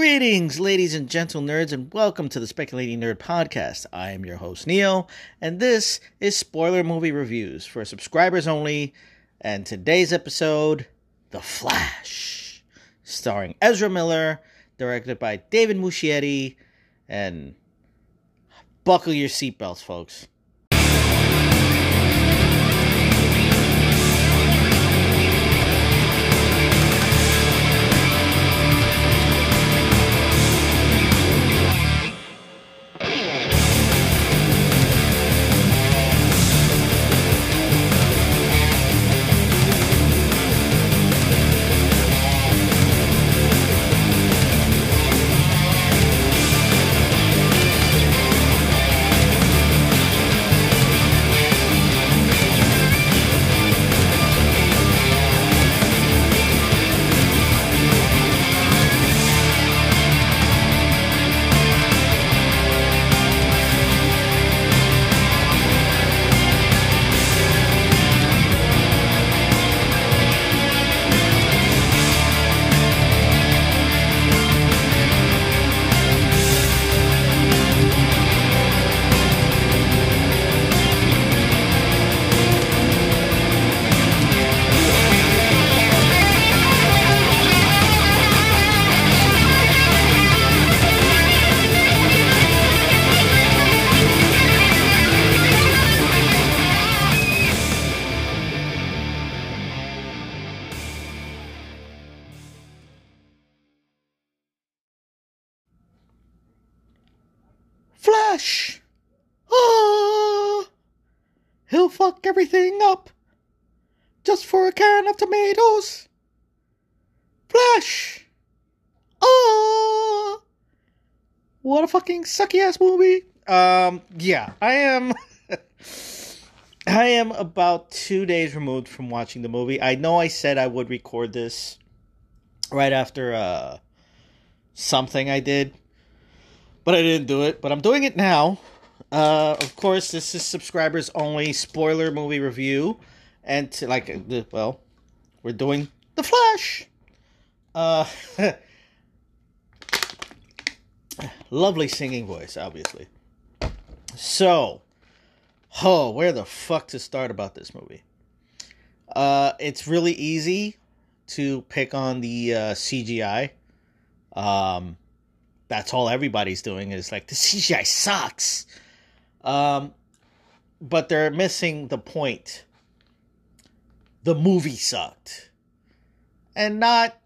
Greetings, ladies and gentle nerds, and welcome to the Speculating Nerd Podcast. I am your host, Neil, and this is Spoiler Movie Reviews for subscribers only. And today's episode, The Flash, starring Ezra Miller, directed by David Muschietti, and buckle your seatbelts, folks. Tomatoes. Flash! Ah! What a fucking sucky ass movie. Um, yeah, I am. I am about two days removed from watching the movie. I know I said I would record this right after uh, something I did but I didn't do it. But I'm doing it now. Uh, of course, this is subscribers only spoiler movie review, and to, like, well, we're doing the Flash. Uh, lovely singing voice, obviously. So, oh, where the fuck to start about this movie? Uh, it's really easy to pick on the uh, CGI. Um, that's all everybody's doing is like the CGI sucks. Um, but they're missing the point. The movie sucked, and not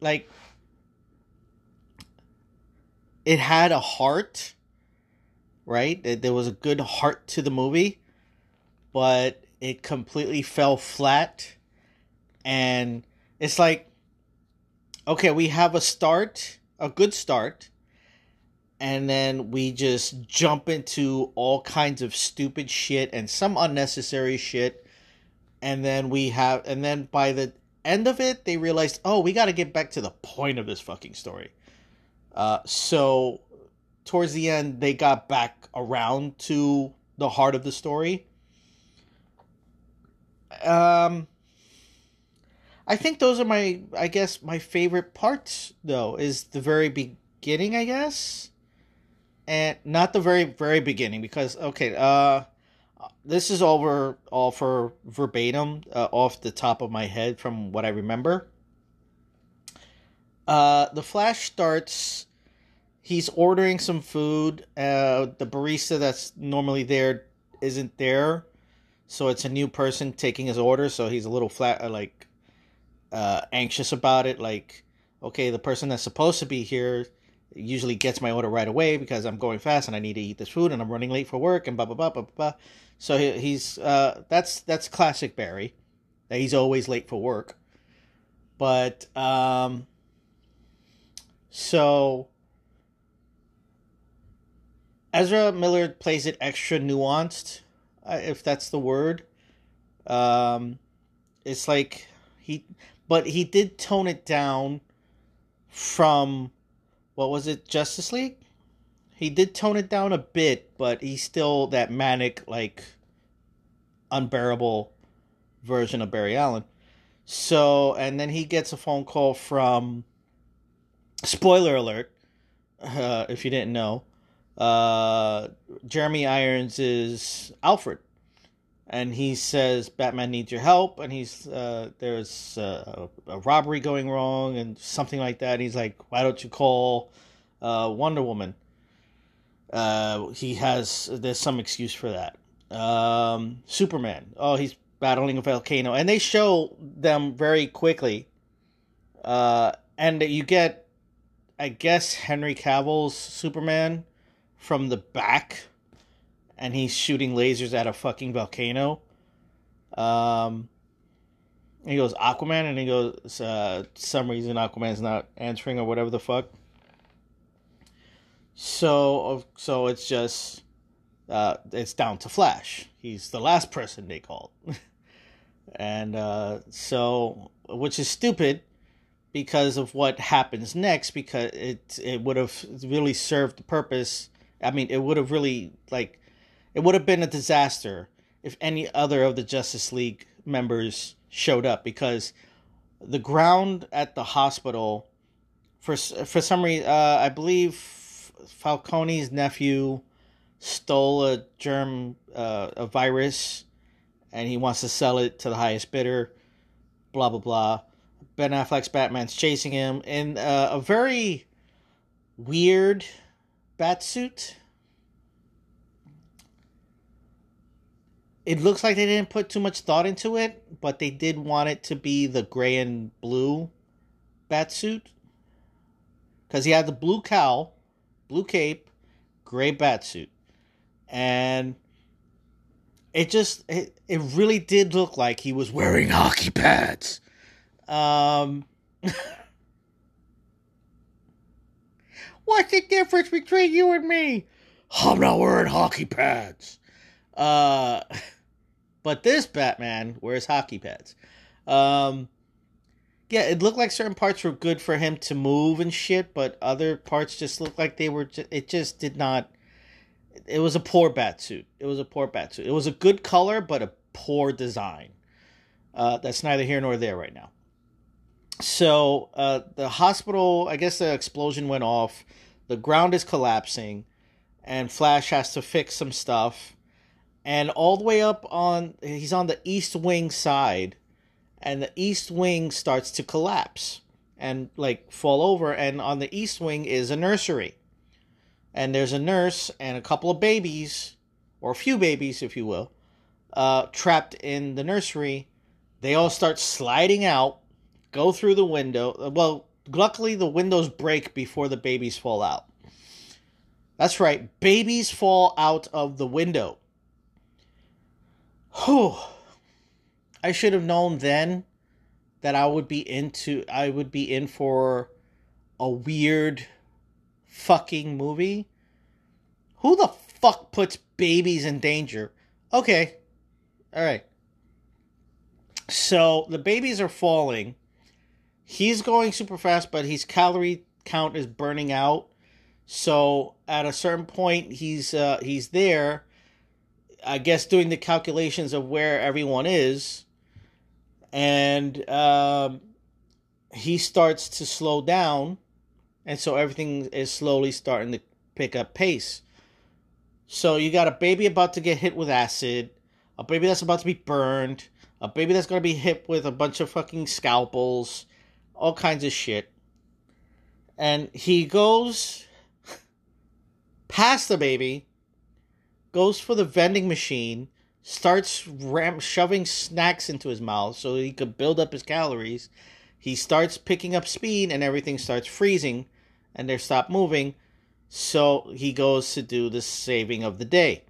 like it had a heart, right? There was a good heart to the movie, but it completely fell flat, and it's like, okay, we have a start a good start and then we just jump into all kinds of stupid shit and some unnecessary shit and then we have and then by the end of it they realized oh we got to get back to the point of this fucking story uh, so towards the end they got back around to the heart of the story um I think those are my I guess my favorite parts though is the very beginning, I guess. And not the very very beginning because okay, uh this is over all for verbatim uh, off the top of my head from what I remember. Uh the flash starts he's ordering some food. Uh the barista that's normally there isn't there. So it's a new person taking his order, so he's a little flat uh, like uh, anxious about it. Like, okay, the person that's supposed to be here usually gets my order right away because I'm going fast and I need to eat this food and I'm running late for work and blah blah blah blah blah. So he, he's uh, that's that's classic Barry. That he's always late for work. But um, so Ezra Miller plays it extra nuanced, uh, if that's the word. Um, it's like he but he did tone it down from what was it Justice League? He did tone it down a bit, but he's still that manic like unbearable version of Barry Allen. So, and then he gets a phone call from spoiler alert, uh, if you didn't know, uh, Jeremy Irons is Alfred, and he says Batman needs your help, and he's uh, there's uh, a robbery going wrong and something like that. He's like, why don't you call uh, Wonder Woman? Uh, he has there's some excuse for that. Um, Superman, oh, he's battling a volcano, and they show them very quickly. Uh, and you get, I guess, Henry Cavill's Superman from the back, and he's shooting lasers at a fucking volcano. Um, he goes Aquaman, and he goes uh, some reason Aquaman's not answering or whatever the fuck. So so it's just uh, it's down to Flash. He's the last person they called, and uh, so which is stupid because of what happens next. Because it it would have really served the purpose. I mean, it would have really like it would have been a disaster if any other of the Justice League members showed up because the ground at the hospital for for some reason uh, I believe Falcone's nephew stole a germ, uh, a virus, and he wants to sell it to the highest bidder. Blah blah blah. Ben Affleck's Batman's chasing him in uh, a very weird bat suit. It looks like they didn't put too much thought into it, but they did want it to be the gray and blue bat suit because he had the blue cowl blue cape, gray batsuit, and it just it, it really did look like he was wearing hockey pads. Um, what's the difference between you and me? I'm not wearing hockey pads. Uh, but this Batman wears hockey pads. Um, yeah, it looked like certain parts were good for him to move and shit, but other parts just looked like they were. Just, it just did not. It was a poor bat suit. It was a poor bat suit. It was a good color, but a poor design. Uh, that's neither here nor there right now. So uh, the hospital, I guess the explosion went off. The ground is collapsing, and Flash has to fix some stuff. And all the way up on, he's on the east wing side and the east wing starts to collapse and like fall over and on the east wing is a nursery. And there's a nurse and a couple of babies or a few babies if you will uh, trapped in the nursery. They all start sliding out go through the window well luckily the windows break before the babies fall out. That's right babies fall out of the window Whew I should have known then that I would be into I would be in for a weird fucking movie. Who the fuck puts babies in danger? Okay. All right. So the babies are falling. He's going super fast, but his calorie count is burning out. So at a certain point, he's uh, he's there. I guess doing the calculations of where everyone is. And um, he starts to slow down, and so everything is slowly starting to pick up pace. So you got a baby about to get hit with acid, a baby that's about to be burned, a baby that's going to be hit with a bunch of fucking scalpels, all kinds of shit. And he goes past the baby, goes for the vending machine, starts ram- shoving snacks into his mouth so he could build up his calories. He starts picking up speed and everything starts freezing and they stop moving. So he goes to do the saving of the day.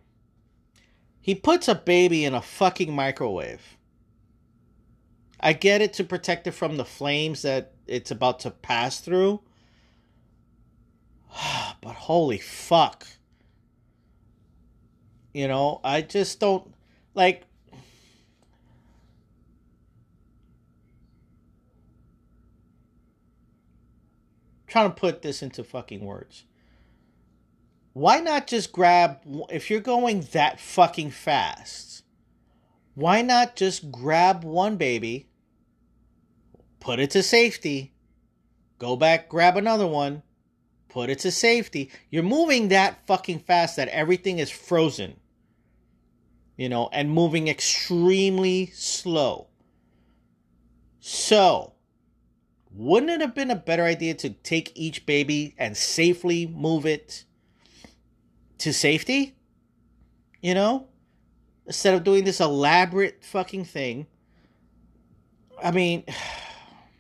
He puts a baby in a fucking microwave. I get it to protect it from the flames that it's about to pass through. but holy fuck. You know, I just don't like trying to put this into fucking words. Why not just grab if you're going that fucking fast? Why not just grab one baby, put it to safety, go back, grab another one, put it to safety. You're moving that fucking fast that everything is frozen. You know, and moving extremely slow. So, wouldn't it have been a better idea to take each baby and safely move it to safety? You know? Instead of doing this elaborate fucking thing. I mean,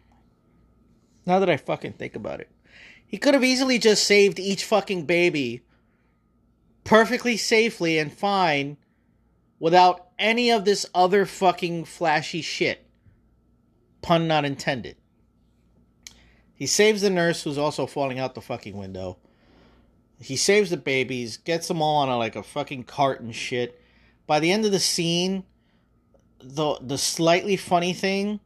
now that I fucking think about it, he could have easily just saved each fucking baby perfectly safely and fine without any of this other fucking flashy shit. Pun not intended. He saves the nurse who's also falling out the fucking window. He saves the babies, gets them all on a, like a fucking cart and shit. By the end of the scene, the the slightly funny thing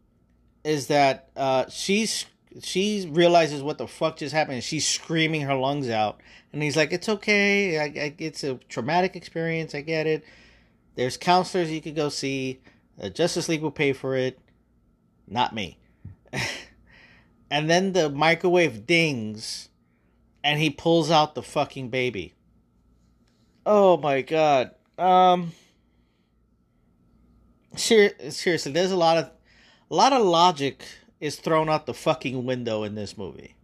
is that uh, she's she realizes what the fuck just happened. She's screaming her lungs out, and he's like, "It's okay. I, I, it's a traumatic experience. I get it. There's counselors you could go see. Uh, Justice League will pay for it. Not me." and then the microwave dings, and he pulls out the fucking baby. Oh my god. Um. Ser- seriously, there's a lot of a lot of logic is thrown out the fucking window in this movie.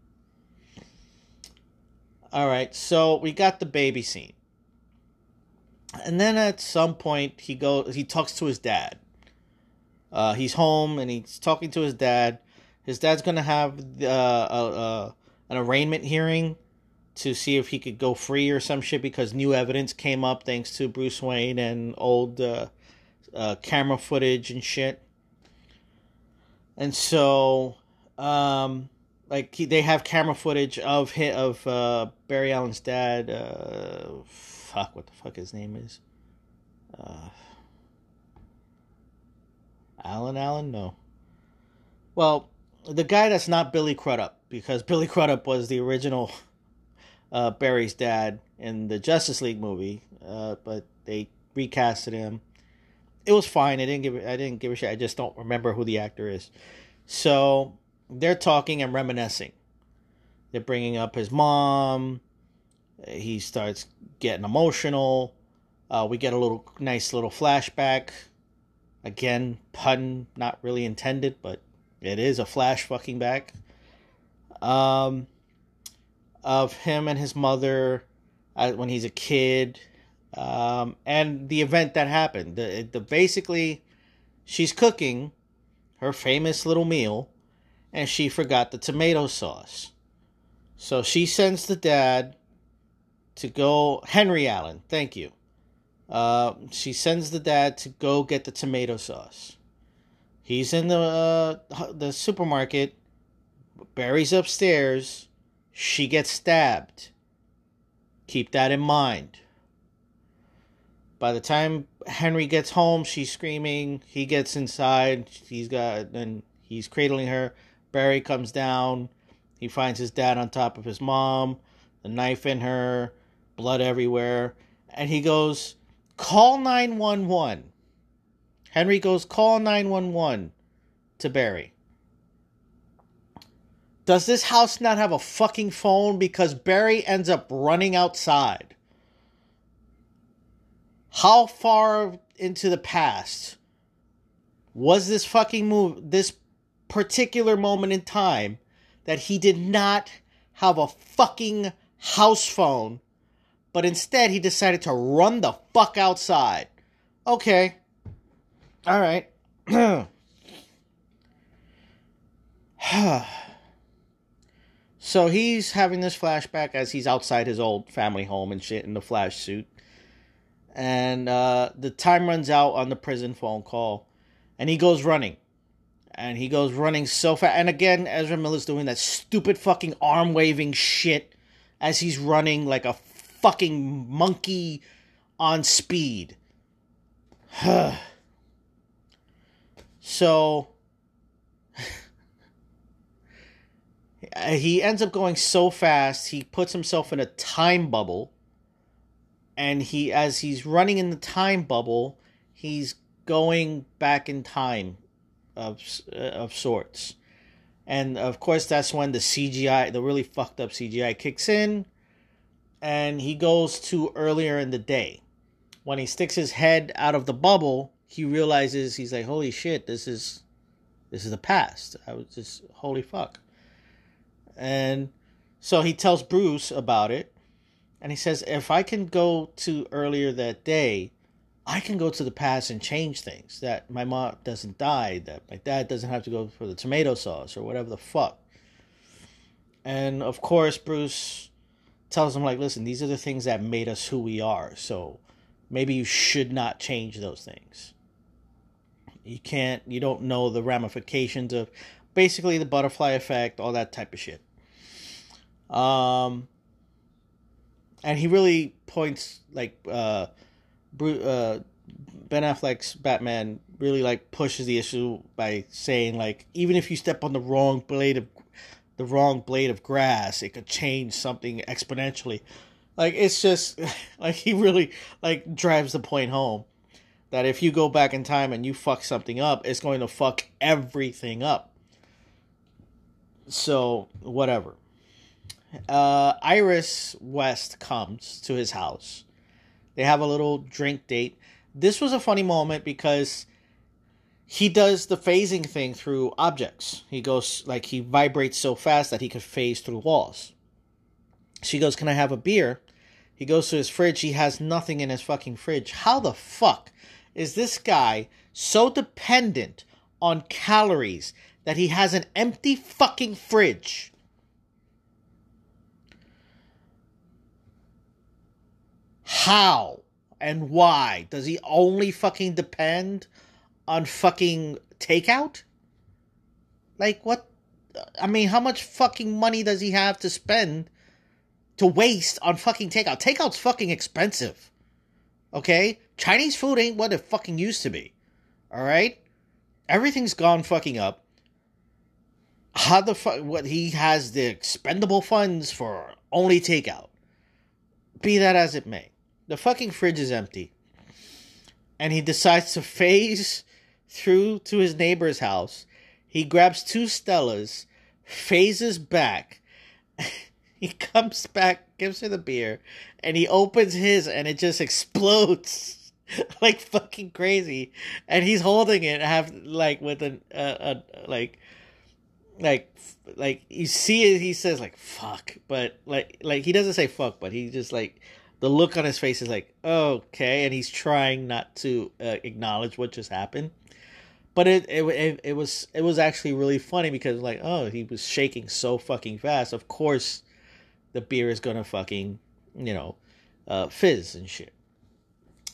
All right, so we got the baby scene. And then at some point he goes he talks to his dad. Uh, he's home and he's talking to his dad. His dad's to have uh, a, an arraignment hearing to see if he could go free or some shit because new evidence came up thanks to Bruce Wayne and old uh, uh camera footage and shit and so um, like he, they have camera footage of hit of uh, Barry Allen's dad. Fuck, what the fuck his name is? Uh, Alan Allen? No. Well, the guy that's not Billy Crudup, because Billy Crudup was the original uh, Barry's dad in the Justice League movie, uh, but they recasted him it was fine. I didn't give I didn't give a shit. I just don't remember who the actor is. So they're talking and reminiscing. They're bringing up his mom. He starts getting emotional. Uh, we get a little nice little flashback. Again, pun not really intended, but it is a flash fucking back. Um, of him and his mother uh, when he's a kid um, and the event that happened. The, the basically, she's cooking her famous little meal, and she forgot the tomato sauce. So she sends the dad to go. Henry Allen, thank you. Uh, she sends the dad to go get the tomato sauce. He's in the uh, the supermarket. Barry's upstairs. She gets stabbed. Keep that in mind. By the time Henry gets home, she's screaming. He gets inside. He's got and he's cradling her. Barry comes down. He finds his dad on top of his mom, the knife in her, blood everywhere, and he goes, "Call 911." Henry goes, "Call 911" to Barry. Does this house not have a fucking phone because Barry ends up running outside? how far into the past was this fucking move this particular moment in time that he did not have a fucking house phone but instead he decided to run the fuck outside. Okay. All right. So he's having this flashback as he's outside his old family home and shit in the flash suit. And uh, the time runs out on the prison phone call, and he goes running, and he goes running so fast. And again, Ezra Miller's doing that stupid fucking arm waving shit as he's running like a fucking monkey on speed. so he ends up going so fast, he puts himself in a time bubble and he as he's running in the time bubble, he's going back in time of uh, of sorts. And of course, that's when the CGI, the really fucked up CGI, kicks in. And he goes to earlier in the day. When he sticks his head out of the bubble, he realizes he's like, "Holy shit! This is, this is the past." I was just, "Holy fuck!" And so he tells Bruce about it, and he says, "If I can go to earlier that day, I can go to the past and change things. That my mom doesn't die, that my dad doesn't have to go for the tomato sauce or whatever the fuck. And of course, Bruce tells him, like, listen, these are the things that made us who we are. So maybe you should not change those things. You can't, you don't know the ramifications of basically the butterfly effect, all that type of shit. Um, and he really points, like, uh, uh, Ben Affleck's Batman really like pushes the issue by saying like even if you step on the wrong blade of the wrong blade of grass, it could change something exponentially. Like it's just like he really like drives the point home that if you go back in time and you fuck something up, it's going to fuck everything up. So whatever. Uh, Iris West comes to his house they have a little drink date. This was a funny moment because he does the phasing thing through objects. He goes like he vibrates so fast that he could phase through walls. She goes, "Can I have a beer?" He goes to his fridge. He has nothing in his fucking fridge. How the fuck is this guy so dependent on calories that he has an empty fucking fridge? How and why? Does he only fucking depend on fucking takeout? Like, what? I mean, how much fucking money does he have to spend to waste on fucking takeout? Takeout's fucking expensive. Okay? Chinese food ain't what it fucking used to be. Alright? Everything's gone fucking up. How the fuck? What he has the expendable funds for only takeout. Be that as it may. The fucking fridge is empty. And he decides to phase through to his neighbor's house. He grabs two Stellas, phases back. he comes back, gives her the beer, and he opens his and it just explodes like fucking crazy. And he's holding it have like with an uh, a like like like you see it he says like fuck but like like he doesn't say fuck but he just like the look on his face is like, okay, and he's trying not to uh, acknowledge what just happened. But it, it it it was it was actually really funny because like, oh, he was shaking so fucking fast. Of course, the beer is gonna fucking you know uh, fizz and shit.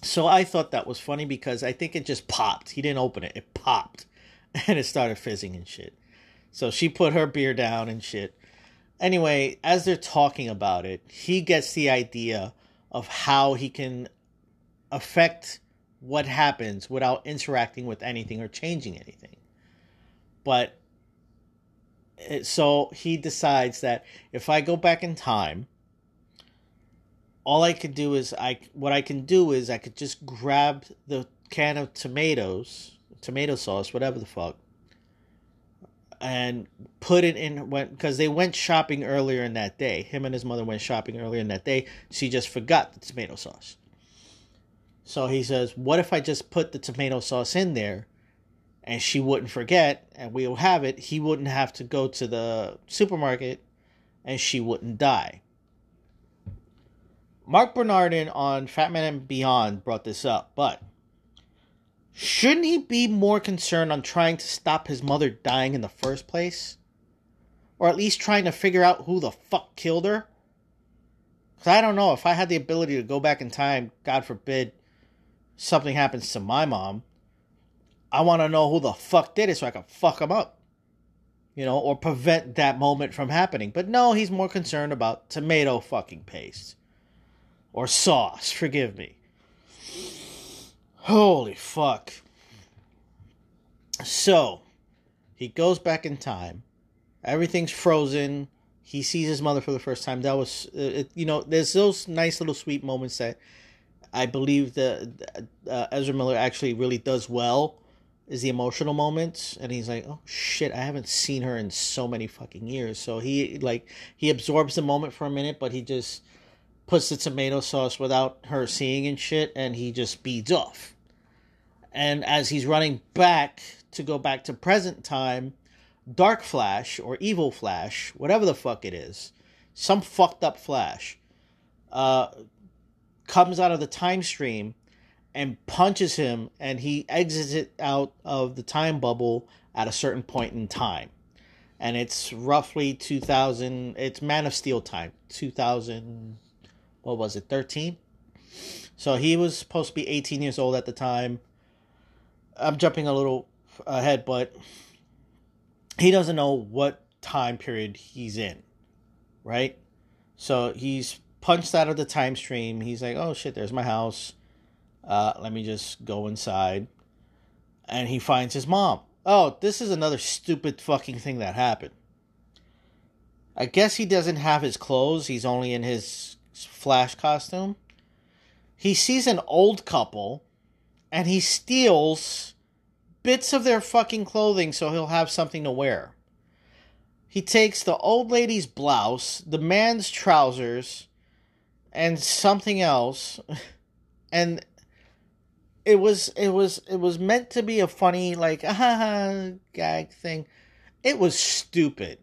So I thought that was funny because I think it just popped. He didn't open it; it popped, and it started fizzing and shit. So she put her beer down and shit. Anyway, as they're talking about it, he gets the idea of how he can affect what happens without interacting with anything or changing anything. But it, so he decides that if I go back in time, all I could do is I what I can do is I could just grab the can of tomatoes, tomato sauce, whatever the fuck, and put it in when because they went shopping earlier in that day. Him and his mother went shopping earlier in that day. She just forgot the tomato sauce. So he says, "What if I just put the tomato sauce in there, and she wouldn't forget, and we'll have it? He wouldn't have to go to the supermarket, and she wouldn't die." Marc Bernardin on Fat Man and Beyond brought this up, but Shouldn't he be more concerned on trying to stop his mother dying in the first place? Or at least trying to figure out who the fuck killed her? Because I don't know, if I had the ability to go back in time, God forbid something happens to my mom, I want to know who the fuck did it so I can fuck him up. You know, or prevent that moment from happening. But no, he's more concerned about tomato fucking paste. Or sauce, forgive me. Holy fuck. So, he goes back in time. Everything's frozen. He sees his mother for the first time. That was, uh, it, you know, there's those nice little sweet moments that I believe that uh, Ezra Miller actually really does well is the emotional moments and he's like oh shit i haven't seen her in so many fucking years. So he like he absorbs the moment for a minute but he just puts the tomato sauce without her seeing and shit and he just speeds off. And as he's running back to go back to present time dark flash or evil flash whatever the fuck it is some fucked up flash uh comes out of the time stream and punches him, and he exits it out of the time bubble at a certain point in time. And it's roughly 2000, it's Man of Steel time, 2000, what was it, 13? So he was supposed to be 18 years old at the time. I'm jumping a little ahead, but he doesn't know what time period he's in, right? So he's punched out of the time stream. He's like, oh shit, there's my house uh, let me just go inside. And he finds his mom. Oh, this is another stupid fucking thing that happened. I guess he doesn't have his clothes. He's only in his flash costume. He sees an old couple and he steals bits of their fucking clothing so he'll have something to wear. He takes the old lady's blouse, the man's trousers, and something else. And it was it was it was meant to be a funny like ah gag thing. It was stupid.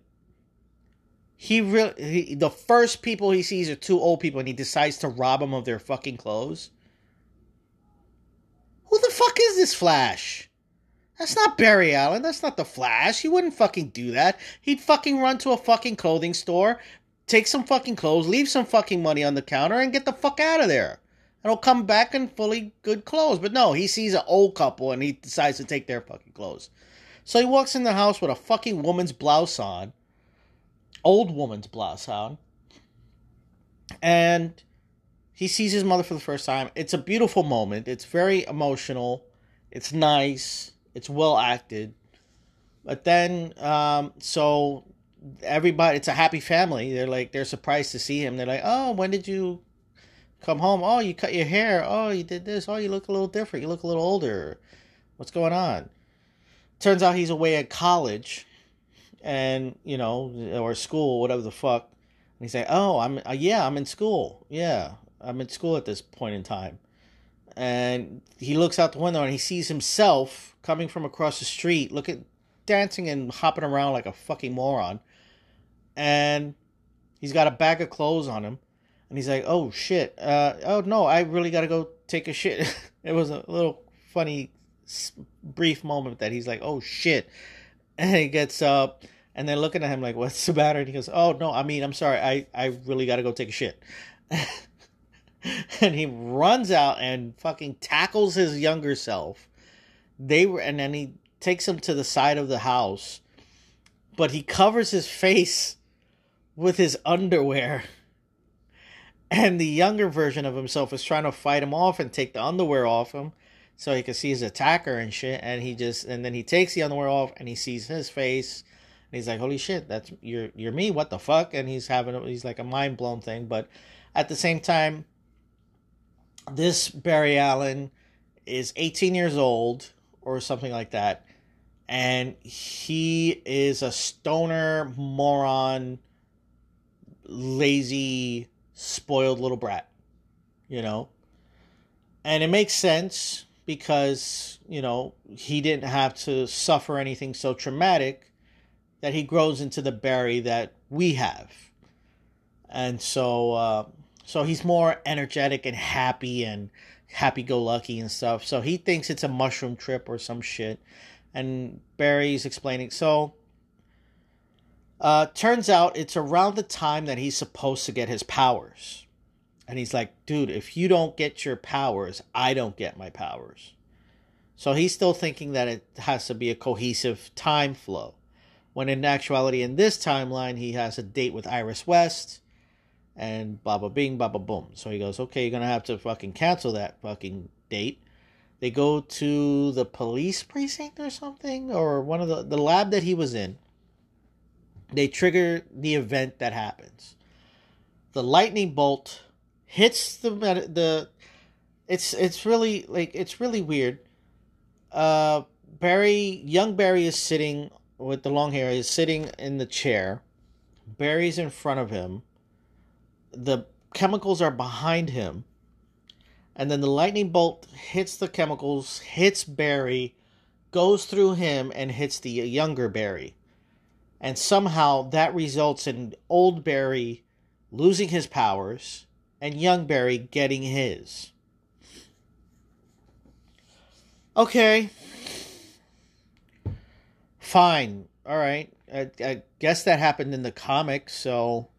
He really the first people he sees are two old people, and he decides to rob them of their fucking clothes. Who the fuck is this Flash? That's not Barry Allen. That's not the Flash. He wouldn't fucking do that. He'd fucking run to a fucking clothing store, take some fucking clothes, leave some fucking money on the counter, and get the fuck out of there and he'll come back in fully good clothes. But no, he sees an old couple and he decides to take their fucking clothes. So he walks in the house with a fucking woman's blouse on, old woman's blouse on, and he sees his mother for the first time. It's a beautiful moment. It's very emotional. It's nice. It's well acted. But then, um, so everybody, it's a happy family. They're like, they're surprised to see him. They're like, oh, when did you come home. Oh, you cut your hair. Oh, you did this. Oh, you look a little different. You look a little older. What's going on? Turns out he's away at college, and you know, or school, whatever the fuck. And he's like, "Oh, I'm uh, yeah, I'm in school. Yeah, I'm in school at this point in time." And he looks out the window and he sees himself coming from across the street, look at dancing and hopping around like a fucking moron. And he's got a bag of clothes on him and he's like, "Oh shit! Uh, oh no, I really got to go take a shit." it was a little funny, brief moment that he's like, "Oh shit," and he gets up, and they're looking at him like, "What's the matter?" And he goes, "Oh no, I mean, I'm sorry, I I really got to go take a shit." and he runs out and fucking tackles his younger self. They were, and then he takes him to the side of the house, but he covers his face with his underwear. And the younger version of himself is trying to fight him off and take the underwear off him so he can see his attacker and shit. And he just and then he takes the underwear off and he sees his face. And he's like holy shit that's you're you're me what the fuck? And he's having he's like a mind blown thing. But at the same time this Barry Allen is 18 years old or something like that. And he is a stoner moron lazy spoiled little brat, you know? And it makes sense because, you know, he didn't have to suffer anything so traumatic that he grows into the Barry that we have. And so, uh, so he's more energetic and happy and happy go lucky and stuff. So he thinks it's a mushroom trip or some shit. And Barry's explaining, so uh, turns out it's around the time that he's supposed to get his powers. And he's like, dude, if you don't get your powers, I don't get my powers. So he's still thinking that it has to be a cohesive time flow. When in actuality, in this timeline, he has a date with Iris West and baba bing, baba boom. So he goes, okay, you're going to have to fucking cancel that fucking date. They go to the police precinct or something, or one of the, the lab that he was in they trigger the event that happens. The lightning bolt hits the the it's it's really like it's really weird. Uh Barry, young Barry is sitting with the long hair, is sitting in the chair. Barry's in front of him. The chemicals are behind him. And then the lightning bolt hits the chemicals, hits Barry, goes through him, and hits the younger Barry. And somehow that results in old Barry losing his powers and young Barry getting his. Okay. Fine. All right. I, I, guess that happened in the comics, so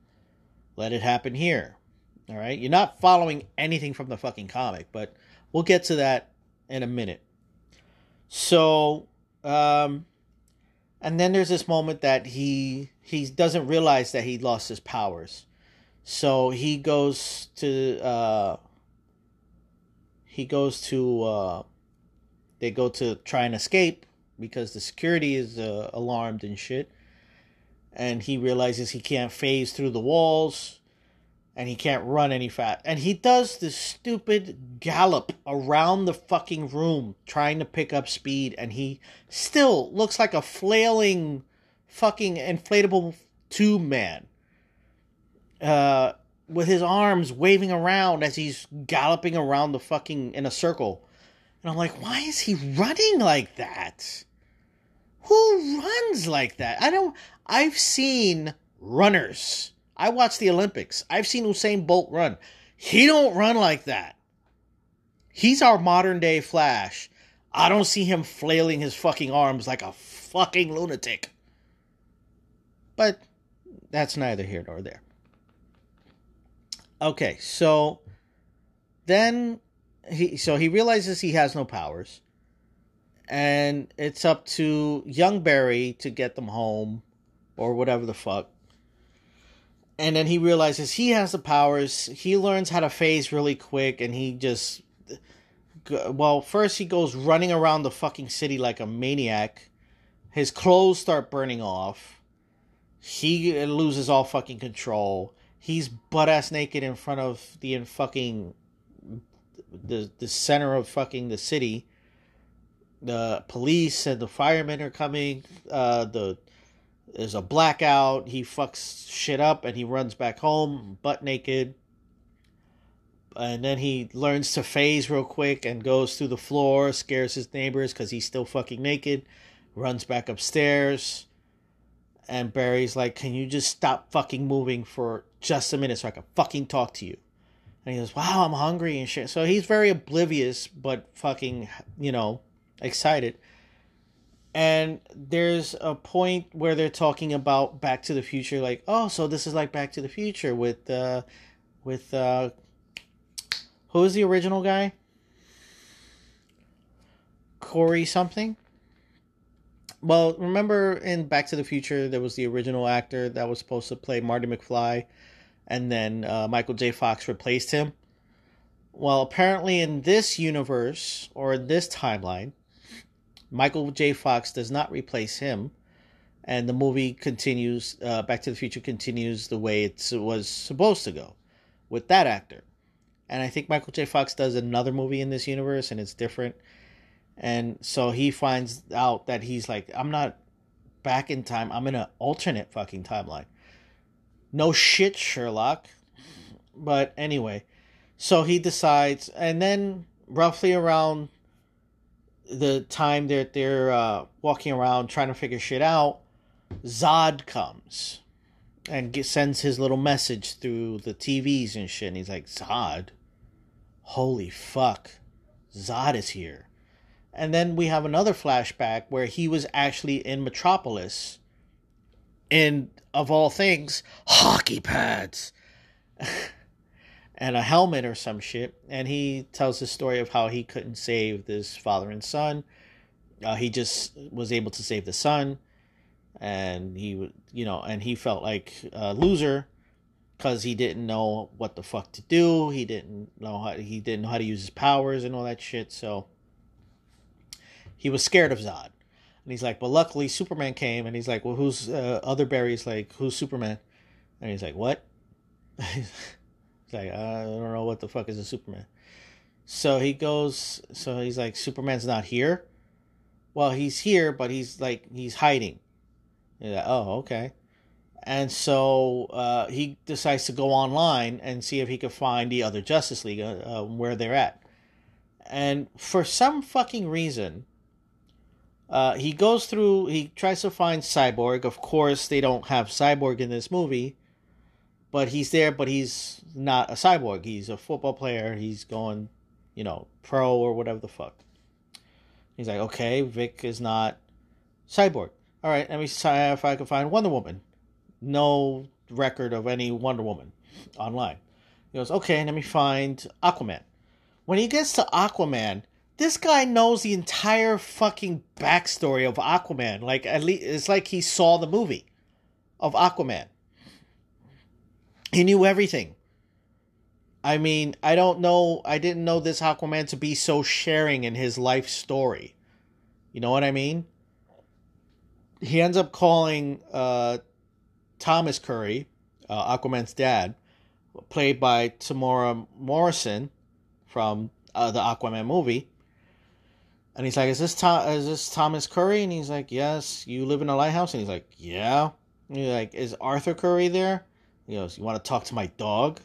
let it happen here. All right. You're not following anything from the fucking comic, but we'll get to that in a minute. So, um, and then there's this moment that he he doesn't realize that he lost his powers, so he goes to uh, he goes to uh, they go to try and escape because the security is uh, alarmed and shit. And he realizes he can't phase through the walls and he can't run any fast. And he does this stupid gallop around the fucking room trying to pick up speed and he still looks like a flailing fucking inflatable tube man. Uh with his arms waving around as he's galloping around the fucking in a circle. And I'm like, why is he running like that? Who runs like that? I don't. I've seen runners. I watch the Olympics. I've seen Usain Bolt run. He don't run like that. He's our modern day Flash. I don't see him flailing his fucking arms like a fucking lunatic. But that's neither here nor there. Okay, so then he so he realizes he has no powers and it's up to young barry to get them home or whatever the fuck and then he realizes he has the powers he learns how to phase really quick and he just well first he goes running around the fucking city like a maniac his clothes start burning off he loses all fucking control he's butt ass naked in front of the fucking the the center of fucking the city. The police and the firemen are coming. Uh, the there's a blackout. He fucks shit up and he runs back home butt naked. And then he learns to phase real quick and goes through the floor, scares his neighbors because he's still fucking naked. Runs back upstairs. And Barry's like, Can you just stop fucking moving for just a minute so I can fucking talk to you? And he goes, "Wow, I'm hungry and shit." So he's very oblivious, but fucking, you know, excited. And there's a point where they're talking about Back to the Future, like, "Oh, so this is like Back to the Future with, uh, with, uh, who is the original guy? Corey something." Well, remember in Back to the Future, there was the original actor that was supposed to play Marty McFly and then uh, Michael J. Fox replaced him. Well, apparently in this universe or in this timeline, Michael J. Fox does not replace him, and the movie continues. Uh, Back to the Future continues the way it was supposed to go, with that actor. And I think Michael J. Fox does another movie in this universe, and it's different. And so he finds out that he's like, I'm not back in time. I'm in an alternate fucking timeline. No shit, Sherlock. But anyway, so he decides, and then roughly around the time that they're uh, walking around trying to figure shit out, Zod comes and get, sends his little message through the TVs and shit. And he's like, Zod? Holy fuck. Zod is here. And then we have another flashback where he was actually in Metropolis in of all things, hockey pads. and a helmet or some shit. And he tells the story of how he couldn't save this father and son. Uh, he just was able to save the son, and he, you know, and he felt like a loser because he didn't know what the fuck to do. He didn't know how he didn't know how to use his powers and all that shit. So he was scared of Zod. And he's like, but luckily Superman came, and he's like, well, who's uh, other Barry's like, who's Superman? And he's like, what? like, I don't know what the fuck is a Superman. So he goes, so he's like, Superman's not here. well, he's here, but he's like he's hiding. Like, oh, okay. And so uh, he decides to go online and see if he can find the other Justice League uh, uh, where they're at. And for some fucking reason, uh, he goes through. He tries to find Cyborg. Of course, they don't have Cyborg in this movie, but he's there. But he's not a cyborg. He's a football player. He's going, you know, pro or whatever the fuck. He's like, okay, Vic is not cyborg. All right, let me see if I can find Wonder Woman. No record of any Wonder Woman online. He goes, okay, let me find Aquaman. When he gets to Aquaman, this guy knows the entire fucking backstory of Aquaman. Like at least it's like he saw the movie of Aquaman. He knew everything. I mean, I don't know. I didn't know this Aquaman to be so sharing in his life story. You know what I mean? He ends up calling uh, Thomas Curry, uh, Aquaman's dad, played by Temuera Morrison from uh, the Aquaman movie. And he's like, "Is this Tom? Is this Thomas Curry?" And he's like, "Yes." You live in a lighthouse? And he's like, "Yeah." And he's like, "Is Arthur Curry there?" He goes, "You want to talk to my dog?"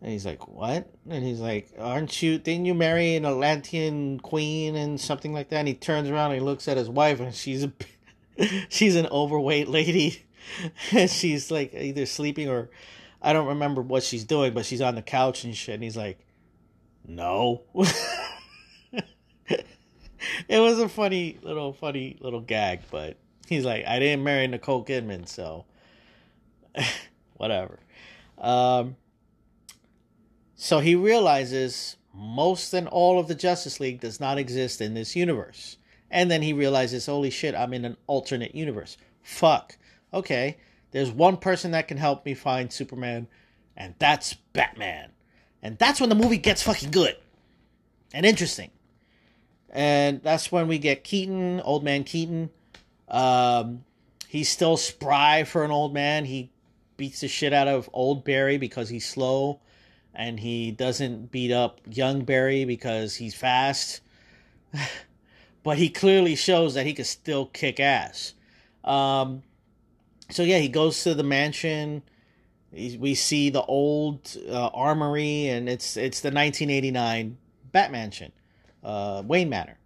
And he's like, "What?" And he's like, "Aren't you? Didn't you marry an Atlantean queen and something like that?" And he turns around and he looks at his wife, and she's a, she's an overweight lady, and she's like either sleeping or I don't remember what she's doing, but she's on the couch and shit. And he's like, "No." it was a funny little funny little gag, but he's like, "I didn't marry Nicole Kidman, so." whatever. Um, so he realizes most and all of the Justice League does not exist in this universe. And then he realizes, holy shit, I'm in an alternate universe. Fuck. Okay, there's one person that can help me find Superman, and that's Batman. And that's when the movie gets fucking good and interesting. And that's when we get Keaton, old man Keaton. Um, he's still spry for an old man. He beats the shit out of old Barry because he's slow, and he doesn't beat up young Barry because he's fast. but he clearly shows that he can still kick ass. Um, so yeah, he goes to the mansion. we see the old uh, armory, and it's it's the 1989 Batmansion, uh, Wayne Manor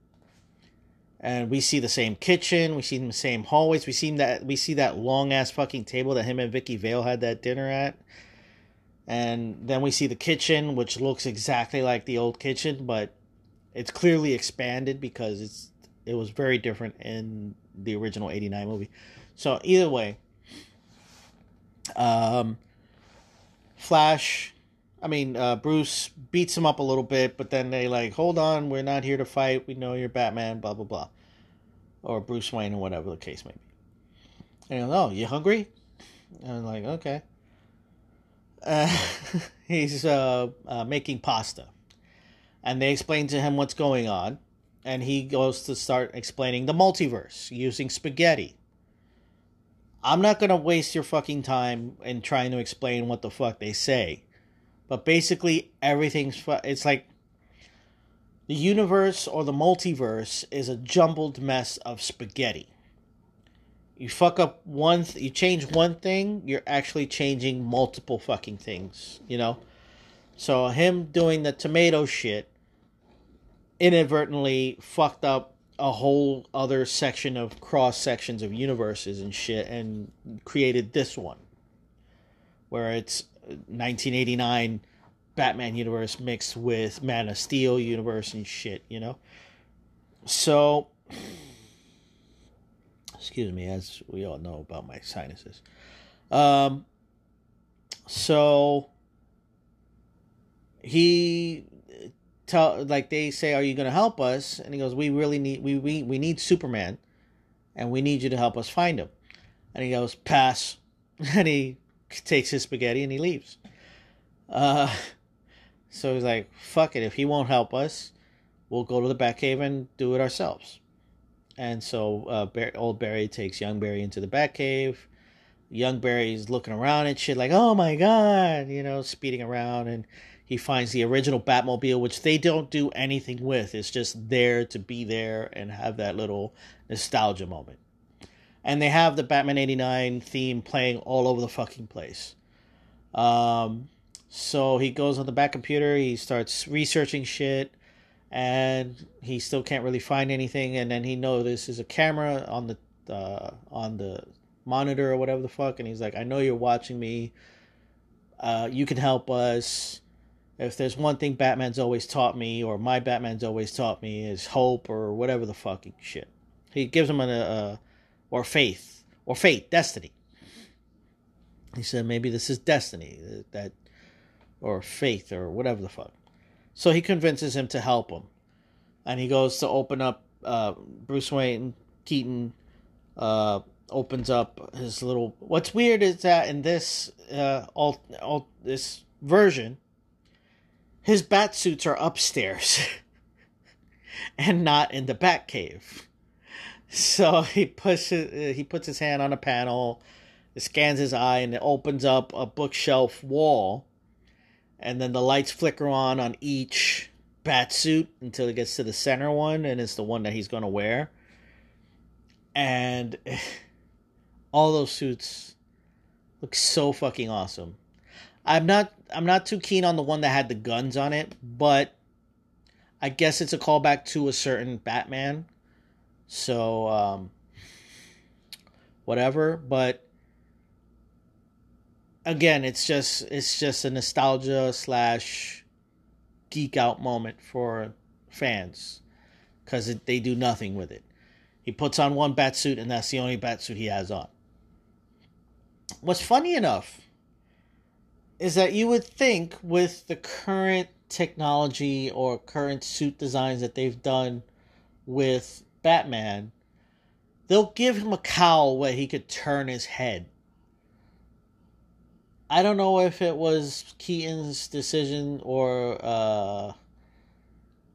and we see the same kitchen, we see the same hallways, we see that we see that long ass fucking table that him and Vicki Vale had that dinner at. And then we see the kitchen, which looks exactly like the old kitchen, but it's clearly expanded because it's it was very different in the original 89 movie. So either way, um Flash I mean, uh, Bruce beats him up a little bit, but then they like, hold on, we're not here to fight. We know you're Batman, blah blah blah, or Bruce Wayne or whatever the case may be. And oh, you hungry? And I'm like, okay. Uh, he's uh, making pasta, and they explain to him what's going on, and he goes to start explaining the multiverse using spaghetti. I'm not gonna waste your fucking time in trying to explain what the fuck they say but basically, everything's it's like the universe or the multiverse is a jumbled mess of spaghetti. You fuck up one, th- you change one thing, you're actually changing multiple fucking things, you know? So him doing the tomato shit inadvertently fucked up a whole other section of cross sections of universes and shit and created this one where it's 1989 Batman universe mixed with Man of Steel universe and shit, you know? So, excuse me, as we all know about my sinuses. Um, so, he tell like they say are you going to help us and he goes we really need we, we we need superman and we need you to help us find him and he goes pass and he takes his spaghetti and he leaves. Uh, so he's like, fuck it. If he won't help us, we'll go to the Batcave and do it ourselves. And so uh, Barry, old Barry takes young Barry into the Batcave. Young Barry's looking around and shit like, oh my god, you know, speeding around. And he finds the original Batmobile, which they don't do anything with. It's just there to be there and have that little nostalgia moment. And they have the Batman 89 theme playing all over the fucking place. Um, so he goes on the bat computer, he starts researching shit, and he still can't really find anything. And then he notices a camera on the uh, on the monitor or whatever the fuck, and he's like, "I know you're watching me. Uh, you can help us." if there's one thing Batman's always taught me, or my Batman's always taught me, is hope or whatever the fucking shit. He gives him a, a or faith or fate, destiny. He said maybe this is destiny that, or faith or whatever the fuck. So he convinces him to help him, and he goes to open up. Uh, Bruce Wayne Keaton uh, opens up his little. What's weird is that in this uh, all, this version his bat suits are upstairs and not in the bat cave. So he pushes uh, he puts his hand on a panel, scans his eye, and it opens up a bookshelf wall. And then the lights flicker on on each bat suit until it gets to the center one, and it's the one that he's gonna wear. And all those suits look so fucking awesome. I'm not I'm not too keen on the one that had the guns on it, but I guess it's a callback to a certain Batman. So um whatever, but again, it's just it's just a nostalgia slash geek out moment for fans because they do nothing with it. He puts on one bat suit, and that's the only bat suit he has on. What's funny enough is that you would think with the current technology or current suit designs that they've done with Batman, they'll give him a cowl where he could turn his head. I don't know if it was Keaton's decision or uh,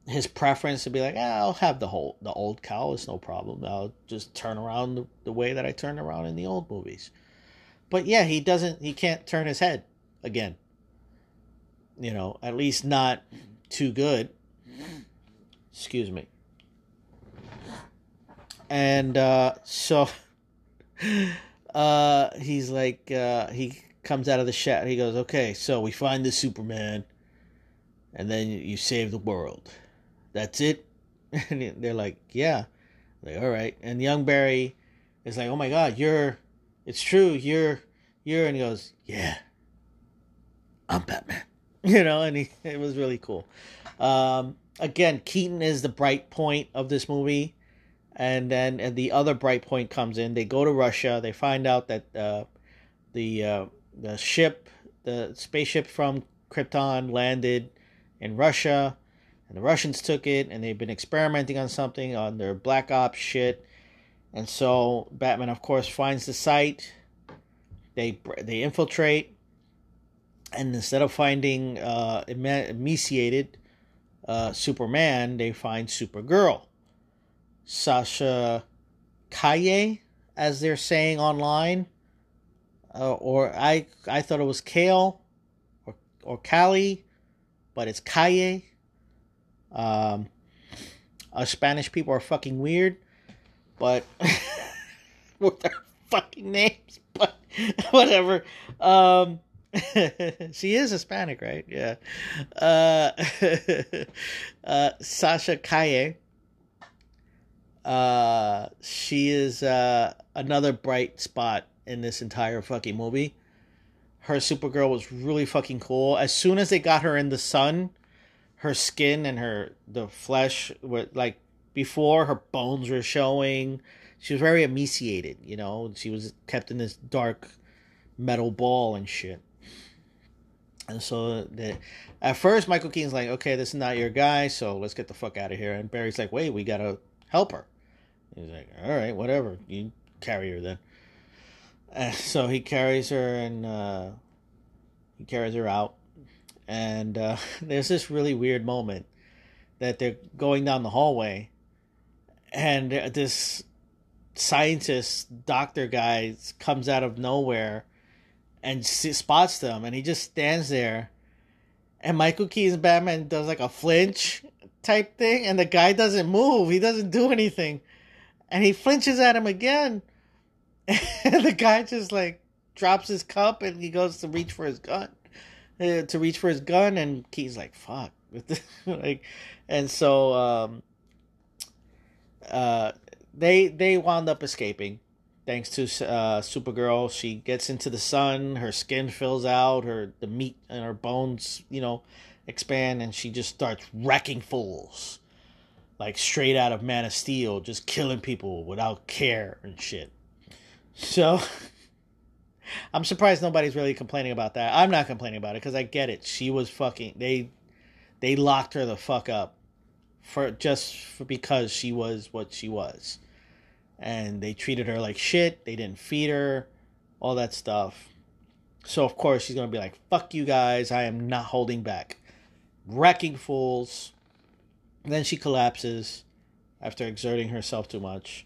his preference to be like, ah, I'll have the whole the old cowl. It's no problem. I'll just turn around the, the way that I turned around in the old movies. But yeah, he doesn't. He can't turn his head again. You know, at least not too good. Excuse me. And uh, so uh, he's like, uh, he comes out of the shed. He goes, okay, so we find the Superman, and then you save the world. That's it? And they're like, yeah. Like, all right. And young Barry is like, oh my God, you're, it's true, you're, you're, and he goes, yeah, I'm Batman. You know, and he, it was really cool. Um, again, Keaton is the bright point of this movie. And then and the other bright point comes in. They go to Russia. They find out that uh, the uh, the ship, the spaceship from Krypton, landed in Russia, and the Russians took it, and they've been experimenting on something on their Black Ops shit. And so Batman, of course, finds the site. They they infiltrate and instead of finding uh, emaciated uh, Superman, they find Supergirl. Sasha Calle, as they're saying online, uh, or I I thought it was Kale or or Kali, but it's Kaye. Um, us Spanish people are fucking weird, but with their fucking names, but whatever. Um, she is Hispanic, right? Yeah. Uh, uh, Sasha Calle. Uh, she is uh, another bright spot in this entire fucking movie. Her Supergirl was really fucking cool. As soon as they got her in the sun, her skin and her the flesh were like before her bones were showing. She was very emaciated, you know. She was kept in this dark metal ball and shit. And so the, at first, Michael Keaton's like, okay, this is not your guy, so let's get the fuck out of here. And Barry's like, wait, we gotta help her. He's like, all right, whatever. You carry her then. And so he carries her and uh, he carries her out. And uh, there's this really weird moment that they're going down the hallway, and this scientist doctor guy comes out of nowhere and spots them, and he just stands there, and Michael Keaton's Batman does like a flinch type thing, and the guy doesn't move. He doesn't do anything, and he flinches at him again, and the guy just like drops his cup and he goes to reach for his gun, uh, to reach for his gun, and he's like, "Fuck," like, and so um, uh, they they wound up escaping. Thanks to uh, Supergirl. She gets into the sun, her skin fills out, her the meat and her bones, you know, expand, and she just starts wrecking fools, like straight out of Man of Steel, just killing people without care and shit. So. I'm surprised nobody's really complaining about that. I'm not complaining about it because I get it. She was fucking. They, they locked her the fuck up, for just for because she was what she was and they treated her like shit. They didn't feed her, all that stuff. So of course she's gonna be like, "Fuck you guys! I am not holding back." Wrecking fools. Then she collapses after exerting herself too much,